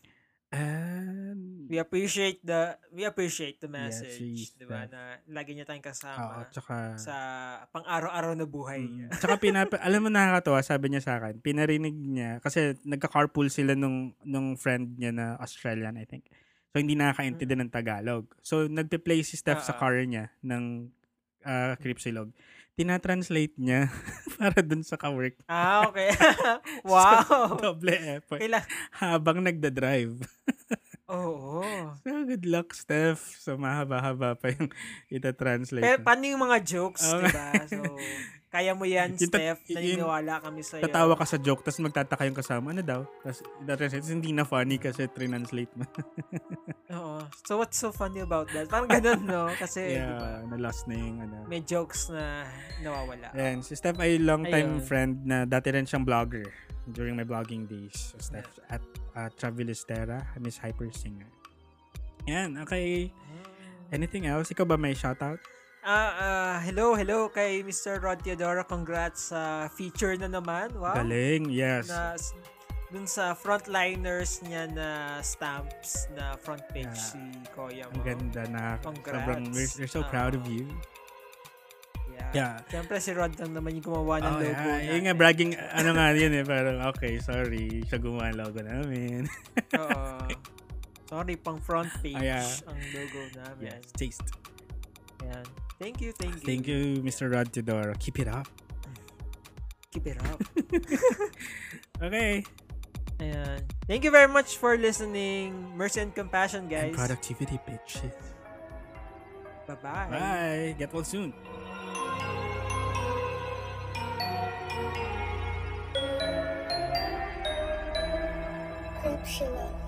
And, We appreciate the we appreciate the message, she's 'di ba? Na lagi niya tayong oo, kasama tsaka, sa pang-araw-araw na buhay niya. Mm. Tsaka pinapa, alam mo nakakatawa, sabi niya sa akin, pinarinig niya, kasi nagka-carpool sila nung, nung friend niya na Australian, I think. So, hindi nakakaintindi ng Tagalog. So, nagpe-play si Steph sa Oo. car niya ng uh, Cripsilog. Tinatranslate niya para dun sa ka-work. Ah, okay. wow. Doble effort. Kailan Habang nagda-drive. Oo. So, good luck, Steph. So, mahaba-haba pa yung ita-translate. Pero paano yung mga jokes, Oo. di ba? So, kaya mo yan, Yung Steph. Naniniwala kami sa'yo. Tatawa ka sa joke, tapos magtataka yung kasama. Ano daw? Tapos. Tapos hindi na funny kasi translate mo. Oo. So, what's so funny about that? Parang ganun, no? Kasi, yeah, na-lost na yung ano. May jokes na nawawala. Ayan, si Steph ay long-time Ayun. friend na dati rin siyang vlogger during my vlogging days. So, Steph at uh, Travelistera, Miss Hyper Singer. Yan, okay. Anything else? Ikaw ba may shoutout? Ah, ah, hello, hello kay Mr. Rod Teodoro. Congrats sa feature na naman. Wow. Galing, yes. Na, dun sa frontliners niya na stamps na front page Yeah. si Koya Ang mo. ganda na Congrats. sobrang, we're, we're so proud of you. Yeah. Yeah. Siyempre si Rod lang naman yung gumawa ng Oh, logo yeah. Yung nga, bragging, ano nga yun eh, parang, okay, sorry, siya gumawa ng logo namin. Oo. Sorry, pang front page Ah, yeah. ang logo namin. yes, taste. Ayan. Thank you, thank you. Thank you, Mr. Rod Teodoro. Keep it up. Keep it up. Okay. Ayan. Thank you very much for listening. Mercy and compassion, guys. And productivity, bitches. Bye-bye. Bye. Get well soon. Cripsula.